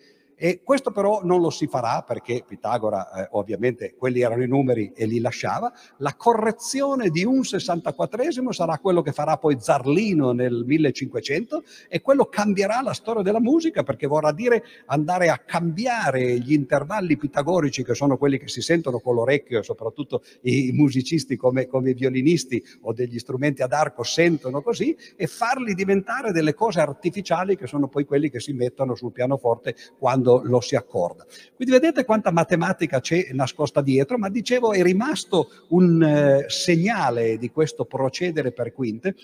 E questo però non lo si farà perché Pitagora eh, ovviamente quelli erano i numeri e li lasciava. La correzione di un 64esimo sarà quello che farà poi Zarlino nel 1500 e quello cambierà la storia della musica perché vorrà dire andare a cambiare gli intervalli pitagorici che sono quelli che si sentono con l'orecchio e soprattutto i musicisti come, come i violinisti o degli strumenti ad arco sentono così e farli diventare delle cose artificiali che sono poi quelli che si mettono sul pianoforte quando quando lo si accorda. Quindi vedete quanta matematica c'è nascosta dietro, ma dicevo è rimasto un eh, segnale di questo procedere per quinte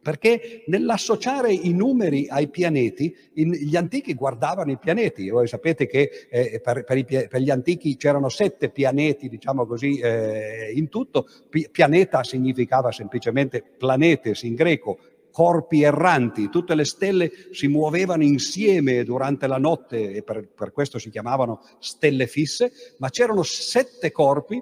perché nell'associare i numeri ai pianeti, in, gli antichi guardavano i pianeti. Voi sapete che eh, per, per, i, per, gli antichi c'erano sette pianeti, diciamo così, eh, in tutto. Pianeta significava semplicemente planetes in greco, corpi erranti, tutte le stelle si muovevano insieme durante la notte e per, per questo si chiamavano stelle fisse, ma c'erano sette corpi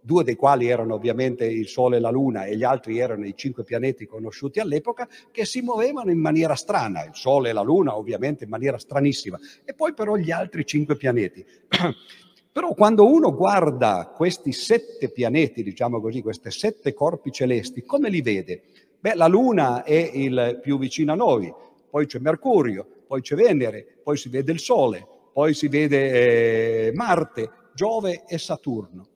due dei quali erano ovviamente il Sole e la Luna e gli altri erano i cinque pianeti conosciuti all'epoca, che si muovevano in maniera strana, il Sole e la Luna ovviamente in maniera stranissima, e poi però gli altri cinque pianeti. però quando uno guarda questi sette pianeti, diciamo così, questi sette corpi celesti, come li vede? Beh, la Luna è il più vicino a noi, poi c'è Mercurio, poi c'è Venere, poi si vede il Sole, poi si vede eh, Marte, Giove e Saturno.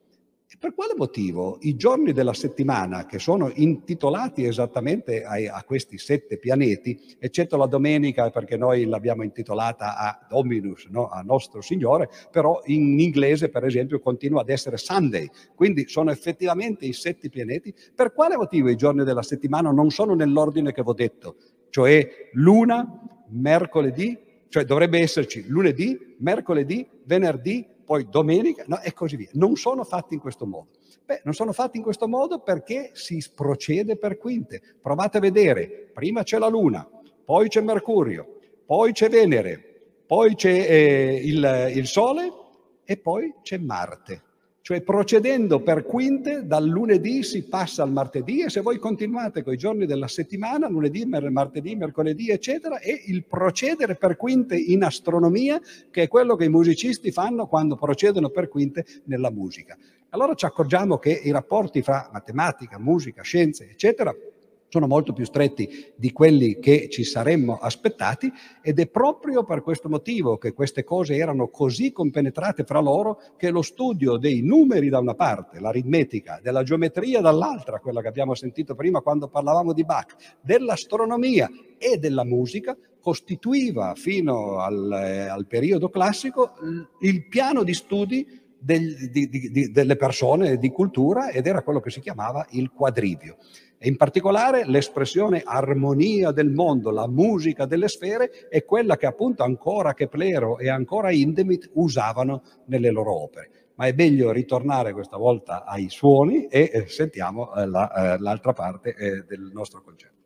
Per quale motivo i giorni della settimana, che sono intitolati esattamente a, a, questi sette pianeti, eccetto la domenica, perché noi l'abbiamo intitolata a Dominus, no? a nostro Signore, però in inglese, per esempio, continua ad essere Sunday, quindi sono effettivamente i sette pianeti. Per quale motivo i giorni della settimana non sono nell'ordine che vi ho detto, cioè luna, mercoledì, cioè dovrebbe esserci lunedì, mercoledì, venerdì, poi domenica, no, e così via. Non sono fatti in questo modo. Beh, non sono fatti in questo modo perché si procede per quinte. Provate a vedere, prima c'è la Luna, poi c'è Mercurio, poi c'è Venere, poi c'è eh, il, il Sole e poi c'è Marte. Cioè procedendo per quinte, dal lunedì si passa al martedì e se voi continuate con i giorni della settimana, lunedì, martedì, mercoledì, eccetera, è il procedere per quinte in astronomia, che è quello che i musicisti fanno quando procedono per quinte nella musica. Allora ci accorgiamo che i rapporti fra matematica, musica, scienze, eccetera, sono molto più stretti di quelli che ci saremmo aspettati ed è proprio per questo motivo che queste cose erano così compenetrate fra loro che lo studio dei numeri da una parte, l'aritmetica, della geometria dall'altra, quella che abbiamo sentito prima quando parlavamo di Bach, dell'astronomia e della musica costituiva fino al, eh, al periodo classico il piano di studi del, di, di, delle persone di cultura ed era quello che si chiamava il quadrivio. E in particolare l'espressione armonia del mondo, la musica delle sfere, è quella che appunto ancora Keplero e ancora Indemit usavano nelle loro opere. Ma è meglio ritornare questa volta ai suoni e eh, sentiamo eh, eh, l'altra parte del nostro concerto.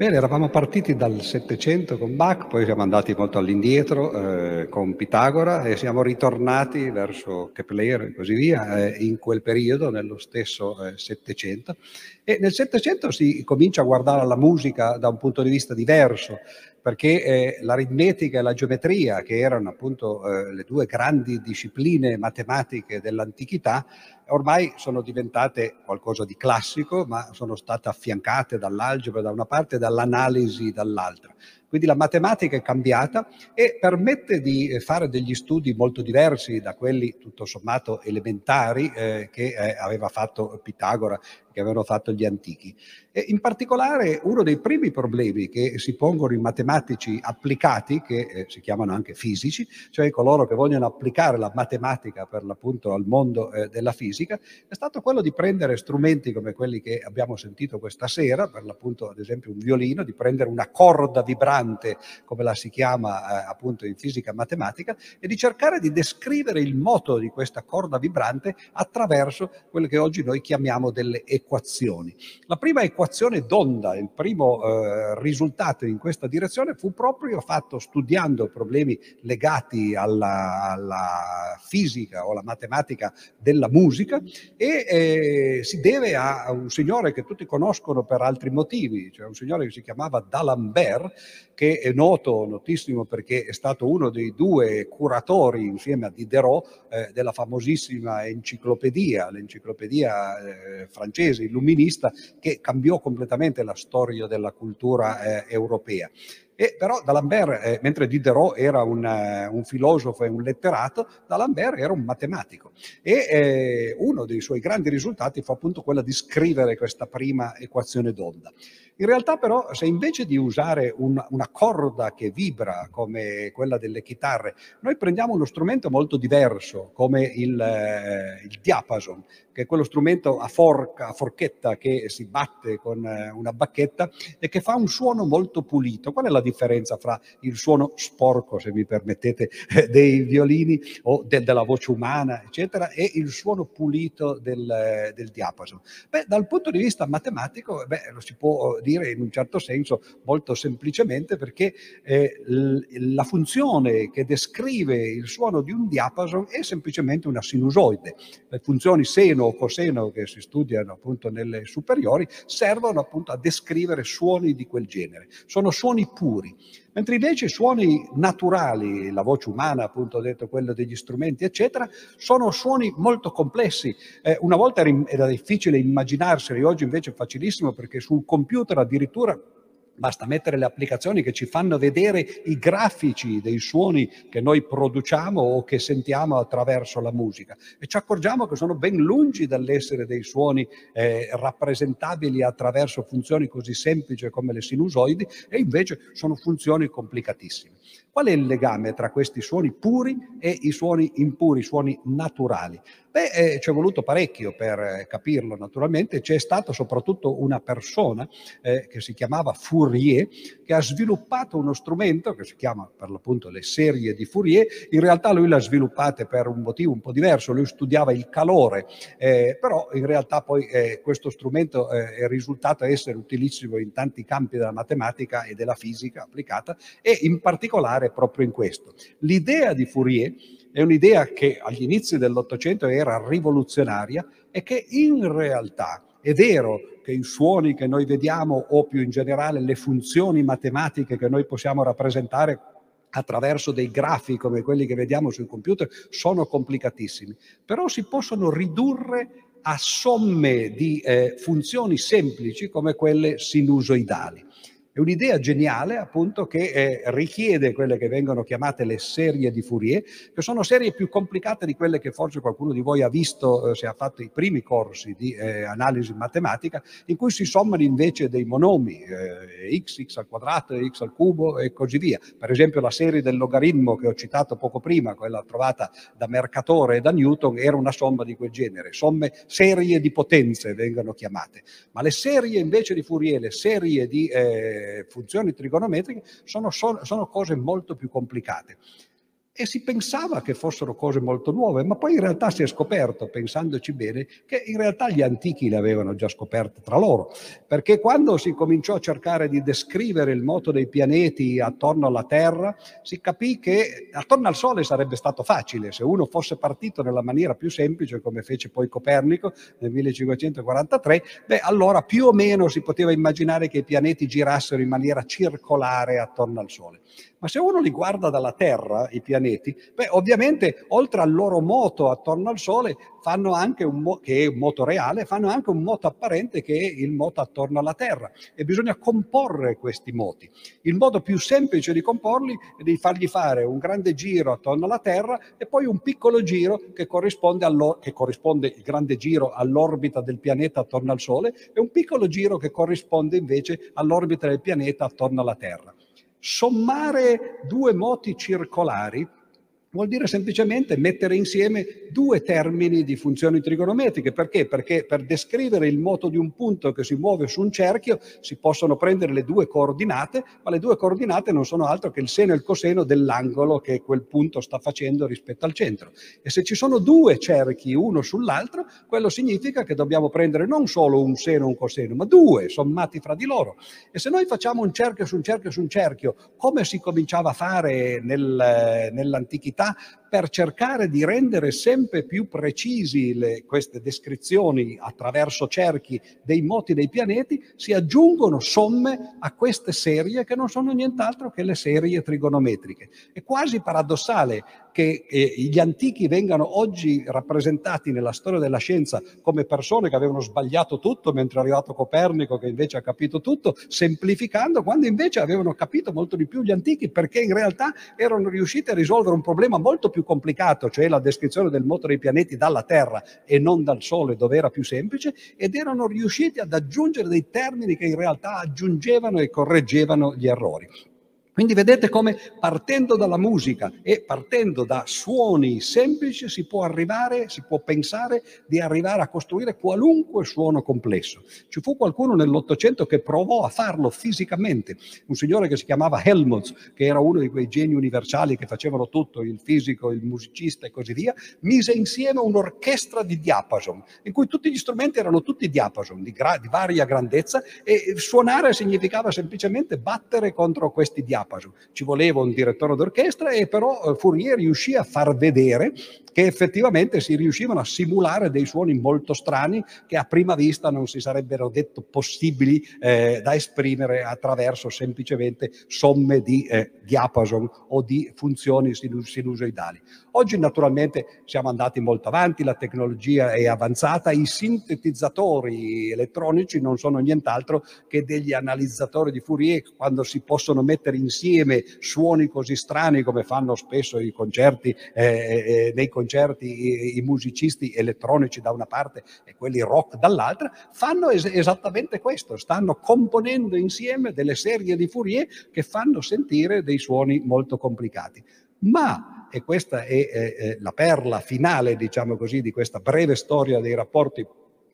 Bene, eravamo partiti dal Settecento con Bach, poi siamo andati molto all'indietro eh, con Pitagora e siamo ritornati verso Kepler e così via eh, in quel periodo, nello stesso eh, Settecento. E nel Settecento si comincia a guardare la musica da un punto di vista diverso, perché eh, l'aritmetica e la geometria, che erano appunto eh, le due grandi discipline matematiche dell'antichità, ormai sono diventate qualcosa di classico, ma sono state affiancate dall'algebra da una parte e dall'analisi dall'altra. Quindi la matematica è cambiata e permette di eh, fare degli studi molto diversi da quelli tutto sommato elementari eh, che eh, aveva fatto Pitagora che avevano fatto gli antichi. E in particolare uno dei primi problemi che si pongono i matematici applicati, che eh, si chiamano anche fisici, cioè coloro che vogliono applicare la matematica per l'appunto al mondo eh, della fisica, è stato quello di prendere strumenti come quelli che abbiamo sentito questa sera, per l'appunto ad esempio un violino, di prendere una corda vibrante, come la si chiama eh, appunto in fisica matematica, e di cercare di descrivere il moto di questa corda vibrante attraverso quello che oggi noi chiamiamo delle equazioni. La prima equazione d'onda, il primo eh, risultato in questa direzione fu proprio fatto studiando problemi legati alla, alla fisica o alla matematica della musica e eh, si deve a un signore che tutti conoscono per altri motivi, cioè un signore che si chiamava D'Alembert, che è noto, notissimo perché è stato uno dei due curatori insieme a Diderot eh, della famosissima enciclopedia, l'enciclopedia eh, francese illuminista che cambiò completamente la storia della cultura eh, europea. E però D'Alembert, eh, mentre Diderot era un, uh, un, filosofo e un letterato, D'Alembert era un matematico. E eh, uno dei suoi grandi risultati fu appunto quello di scrivere questa prima equazione d'onda. In realtà però se invece di usare un, una corda che vibra come quella delle chitarre, noi prendiamo uno strumento molto diverso come il, eh, il diapason, che è quello strumento a forca, a forchetta che si batte con eh, una bacchetta e che fa un suono molto pulito. Qual è la differenza fra il suono sporco, se mi permettete, dei violini o de, della voce umana, eccetera, e il suono pulito del, del diapason? Beh, dal punto di vista matematico, beh, lo si può dire dire in un certo senso molto semplicemente perché eh, la funzione che descrive il suono di un diapason è semplicemente una sinusoide. Le funzioni seno o coseno che si studiano appunto nelle superiori servono appunto a descrivere suoni di quel genere. Sono suoni puri. Mentre invece i suoni naturali, la voce umana, appunto ho detto quello degli strumenti, eccetera, sono suoni molto complessi. Eh, una volta era difficile immaginarseli, oggi invece è facilissimo perché sul computer addirittura Basta mettere le applicazioni che ci fanno vedere i grafici dei suoni che noi produciamo o che sentiamo attraverso la musica e ci accorgiamo che sono ben lungi dall'essere dei suoni eh, rappresentabili attraverso funzioni così semplici come le sinusoidi e invece sono funzioni complicatissime. Qual è il legame tra questi suoni puri e i suoni impuri, suoni naturali? Beh, eh, ci è voluto parecchio per eh, capirlo naturalmente, c'è stata soprattutto una persona eh, che si chiamava Fourier che ha sviluppato uno strumento che si chiama per l'appunto le serie di Fourier, in realtà lui l'ha sviluppate per un motivo un po' diverso, lui studiava il calore, eh, però in realtà poi eh, questo strumento eh, è risultato essere utilissimo in tanti campi della matematica e della fisica applicata e in particolare proprio in questo. L'idea di Fourier è un'idea che agli inizi dell'Ottocento era rivoluzionaria e che in realtà è vero che i suoni che noi vediamo o più in generale le funzioni matematiche che noi possiamo rappresentare attraverso dei grafi come quelli che vediamo sui computer sono complicatissimi, però si possono ridurre a somme di eh, funzioni semplici come quelle sinusoidali. È un'idea geniale appunto che eh, richiede quelle che vengono chiamate le serie di Fourier, che sono serie più complicate di quelle che forse qualcuno di voi ha visto eh, se ha fatto i primi corsi di eh, analisi matematica, in cui si sommano invece dei monomi, eh, x, x al quadrato, x al cubo e così via. Per esempio la serie del logaritmo che ho citato poco prima, quella trovata da Mercatore e da Newton, era una somma di quel genere. Somme, serie di potenze vengono chiamate. Ma le serie invece di Fourier, le serie di funzioni trigonometriche sono, sono cose molto più complicate. E si pensava che fossero cose molto nuove, ma poi in realtà si è scoperto, pensandoci bene, che in realtà gli antichi le avevano già scoperte tra loro, perché quando si cominciò a cercare di descrivere il moto dei pianeti attorno alla Terra, si capì che attorno al Sole sarebbe stato facile, se uno fosse partito nella maniera più semplice, come fece poi Copernico nel 1543, beh, allora più o meno si poteva immaginare che i pianeti girassero in maniera circolare attorno al Sole. Ma se uno li guarda dalla Terra, i pianeti, beh, ovviamente oltre al loro moto attorno al Sole, mo- che è un moto reale, fanno anche un moto apparente che è il moto attorno alla Terra e bisogna comporre questi moti. Il modo più semplice di comporli è di fargli fare un grande giro attorno alla Terra e poi un piccolo giro che corrisponde, che corrisponde il grande giro all'orbita del pianeta attorno al Sole e un piccolo giro che corrisponde invece all'orbita del pianeta attorno alla Terra. Sommare due moti circolari Vuol dire semplicemente mettere insieme due termini di funzioni trigonometriche. Perché? Perché per descrivere il moto di un punto che si muove su un cerchio si possono prendere le due coordinate, ma le due coordinate non sono altro che il seno e il coseno dell'angolo che quel punto sta facendo rispetto al centro. E se ci sono due cerchi uno sull'altro, quello significa che dobbiamo prendere non solo un seno e un coseno, ma due sommati fra di loro. E se noi facciamo un cerchio su un cerchio su un cerchio, come si cominciava a fare nel, nell'antichità, città per cercare di rendere sempre più precisi le, queste descrizioni attraverso cerchi dei moti dei pianeti, si aggiungono somme a queste serie che non sono nient'altro che le serie trigonometriche. È quasi paradossale che eh, gli antichi vengano oggi rappresentati nella storia della scienza come persone che avevano sbagliato tutto, mentre è arrivato Copernico che invece ha capito tutto, semplificando, quando invece avevano capito molto di più gli antichi, perché in realtà erano riusciti a risolvere un problema molto più complicato, cioè la descrizione del moto dei pianeti dalla Terra e non dal Sole, dove era più semplice, ed erano riusciti ad aggiungere dei termini che in realtà aggiungevano e correggevano gli errori. Quindi vedete come partendo dalla musica e partendo da suoni semplici si può arrivare, si può pensare di arrivare a costruire qualunque suono complesso. Ci fu qualcuno nell'Ottocento che provò a farlo fisicamente, un signore che si chiamava Helmholtz, che era uno di quei geni universali che facevano tutto, il fisico, il musicista e così via, mise insieme un'orchestra di diapason, in cui tutti gli strumenti erano tutti diapason, di, gra- di varia grandezza, e suonare significava semplicemente battere contro questi diapason diapason. Ci voleva un direttore d'orchestra e però eh, Fourier riuscì a far vedere che effettivamente si riuscivano a simulare dei suoni molto strani che a prima vista non si sarebbero detto possibili eh, da esprimere attraverso semplicemente somme di eh, diapason o di funzioni sinusoidali. Oggi naturalmente siamo andati molto avanti, la tecnologia è avanzata, i sintetizzatori elettronici non sono nient'altro che degli analizzatori di Fourier quando si possono mettere insieme suoni così strani come fanno spesso i concerti, eh, eh, nei concerti i, i, musicisti elettronici da una parte e quelli rock dall'altra, fanno es- esattamente questo, stanno componendo insieme delle serie di Fourier che fanno sentire dei suoni molto complicati. Ma e questa è, è la perla finale, diciamo così, di questa breve storia dei rapporti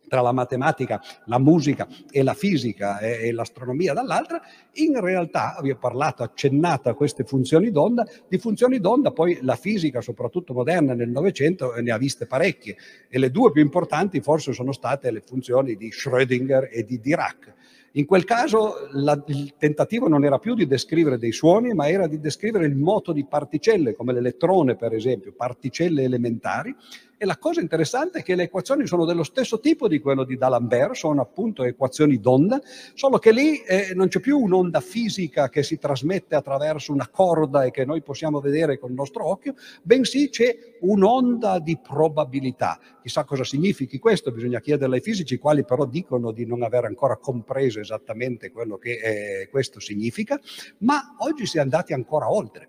tra la matematica, la musica e la fisica e, l'astronomia dall'altra, in realtà, vi ho parlato, accennato a queste funzioni d'onda, di funzioni d'onda poi la fisica, soprattutto moderna nel Novecento, ne ha viste parecchie e le due più importanti forse sono state le funzioni di Schrödinger e di Dirac. In quel caso la, il tentativo non era più di descrivere dei suoni, ma era di descrivere il moto di particelle, come l'elettrone per esempio, particelle elementari, e la cosa interessante è che le equazioni sono dello stesso tipo di quello di D'Alembert, sono appunto equazioni d'onda, solo che lì eh, non c'è più un'onda fisica che si trasmette attraverso una corda e che noi possiamo vedere con il nostro occhio, bensì c'è un'onda di probabilità. Chissà cosa significhi questo, bisogna chiederlo ai fisici, quali però dicono di non aver ancora compreso esattamente quello che eh, questo significa, ma oggi si è andati ancora oltre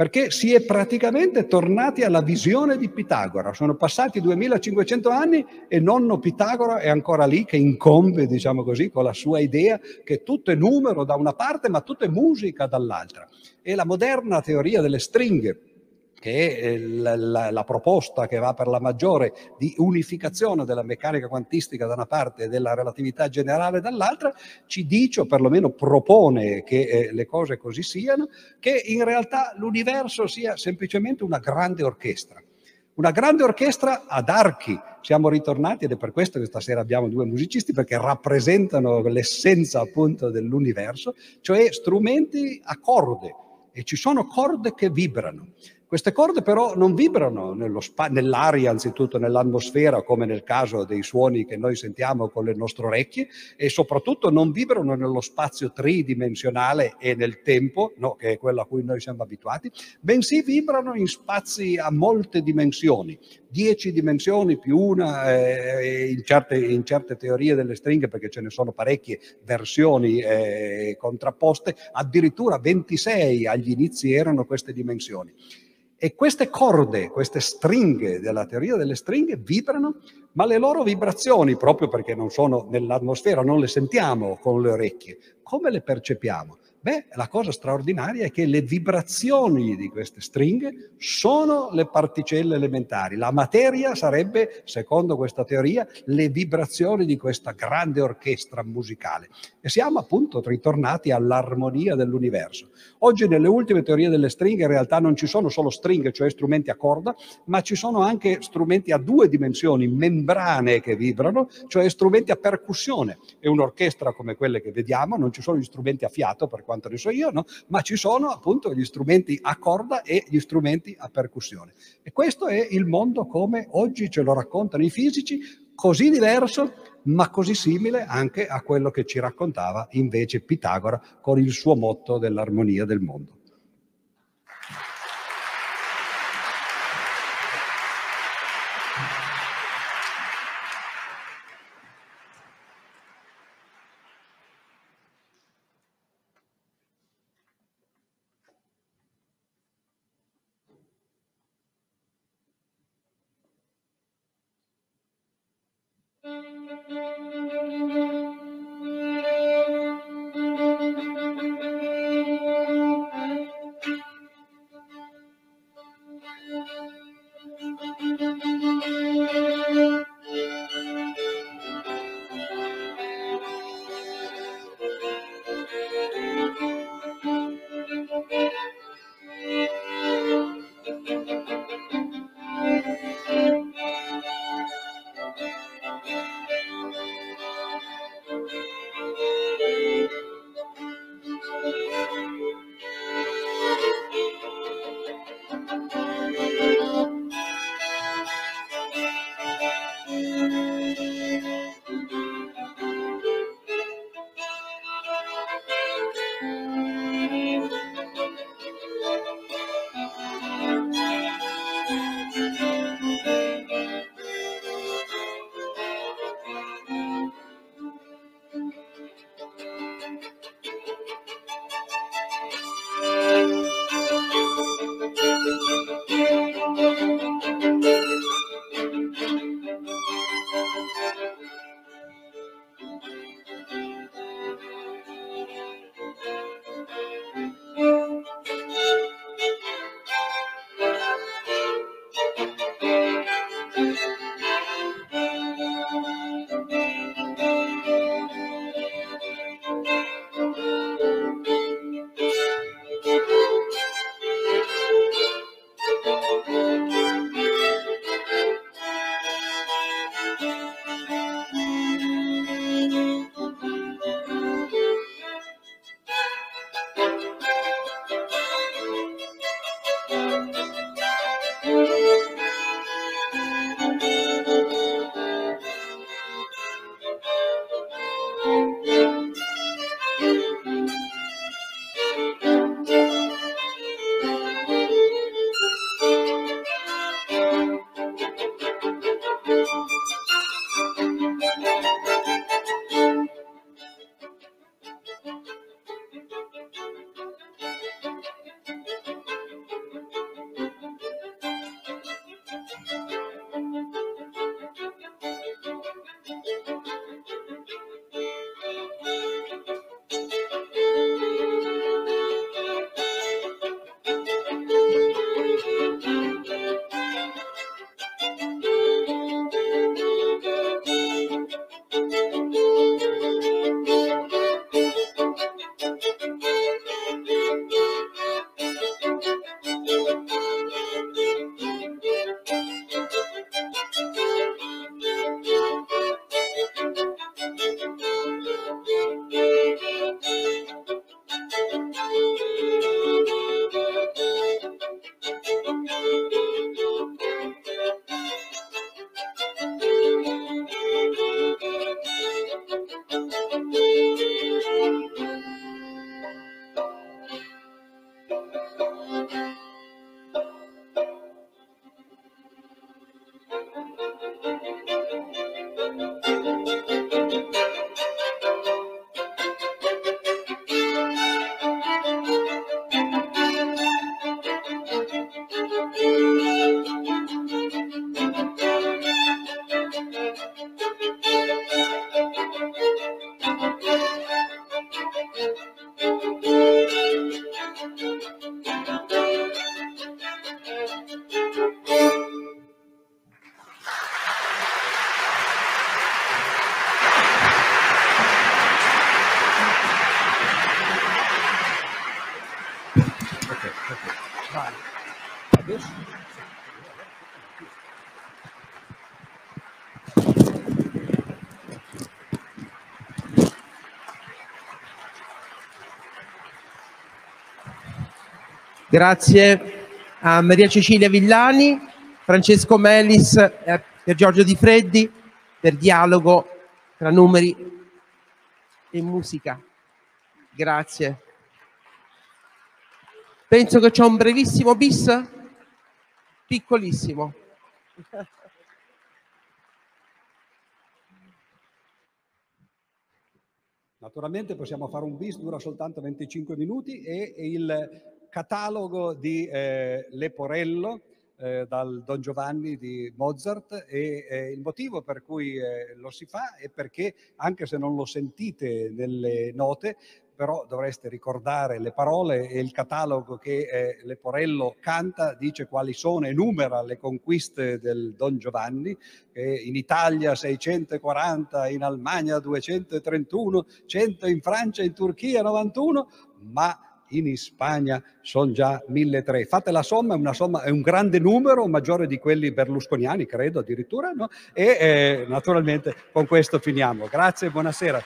perché si è praticamente tornati alla visione di Pitagora. Sono passati 2500 anni e nonno Pitagora è ancora lì che incombe, diciamo così, con la sua idea che tutto è numero da una parte ma tutto è musica dall'altra. E la moderna teoria delle stringhe che è la, la, la, proposta che va per la maggiore di unificazione della meccanica quantistica da una parte e della relatività generale dall'altra, ci dice o perlomeno propone che eh, le cose così siano, che in realtà l'universo sia semplicemente una grande orchestra. Una grande orchestra ad archi. Siamo ritornati ed è per questo che stasera abbiamo due musicisti perché rappresentano l'essenza appunto dell'universo, cioè strumenti a corde e ci sono corde che vibrano. Queste corde però non vibrano spa- nell'aria, anzitutto nell'atmosfera, come nel caso dei suoni che noi sentiamo con le nostre orecchie, e soprattutto non vibrano nello spazio tridimensionale e nel tempo, no, che è quello a cui noi siamo abituati, bensì vibrano in spazi a molte dimensioni, dieci dimensioni più una eh, in, certe, in, certe, teorie delle stringhe, perché ce ne sono parecchie versioni eh, contrapposte, addirittura 26 agli inizi erano queste dimensioni. E queste corde, queste stringhe della teoria delle stringhe vibrano, ma le loro vibrazioni, proprio perché non sono nell'atmosfera, non le sentiamo con le orecchie, come le percepiamo? Beh, la cosa straordinaria è che le vibrazioni di queste stringhe sono le particelle elementari. La materia sarebbe, secondo questa teoria, le vibrazioni di questa grande orchestra musicale. E siamo appunto ritornati all'armonia dell'universo. Oggi nelle ultime teorie delle stringhe in realtà non ci sono solo stringhe, cioè strumenti a corda, ma ci sono anche strumenti a due dimensioni, membrane che vibrano, cioè strumenti a percussione. E un'orchestra come quelle che vediamo, non ci sono gli strumenti a fiato, per quanto ne so io, no? ma ci sono appunto gli strumenti a corda e gli strumenti a percussione. E questo è il mondo come oggi ce lo raccontano i fisici, così diverso, ma così simile anche a quello che ci raccontava invece Pitagora con il suo motto dell'armonia del mondo. Grazie a Maria Cecilia Villani, Francesco Melis e a Giorgio Di Freddi per dialogo tra numeri e musica. Grazie. Penso che c'è un brevissimo bis, piccolissimo. Naturalmente possiamo fare un bis, dura soltanto 25 minuti e il catalogo di eh, Leporello eh, dal Don Giovanni di Mozart e eh, il motivo per cui eh, lo si fa è perché anche se non lo sentite nelle note però dovreste ricordare le parole e il catalogo che eh, Leporello canta, dice quali sono, enumera le conquiste del Don Giovanni, eh, in Italia 640, in Almania 231, 100 in Francia, in Turchia 91, ma in Spagna sono già 1.300. Fate la somma, è, una somma, è un grande numero, maggiore di quelli berlusconiani, credo addirittura, no? e eh, naturalmente con questo finiamo. Grazie e buonasera.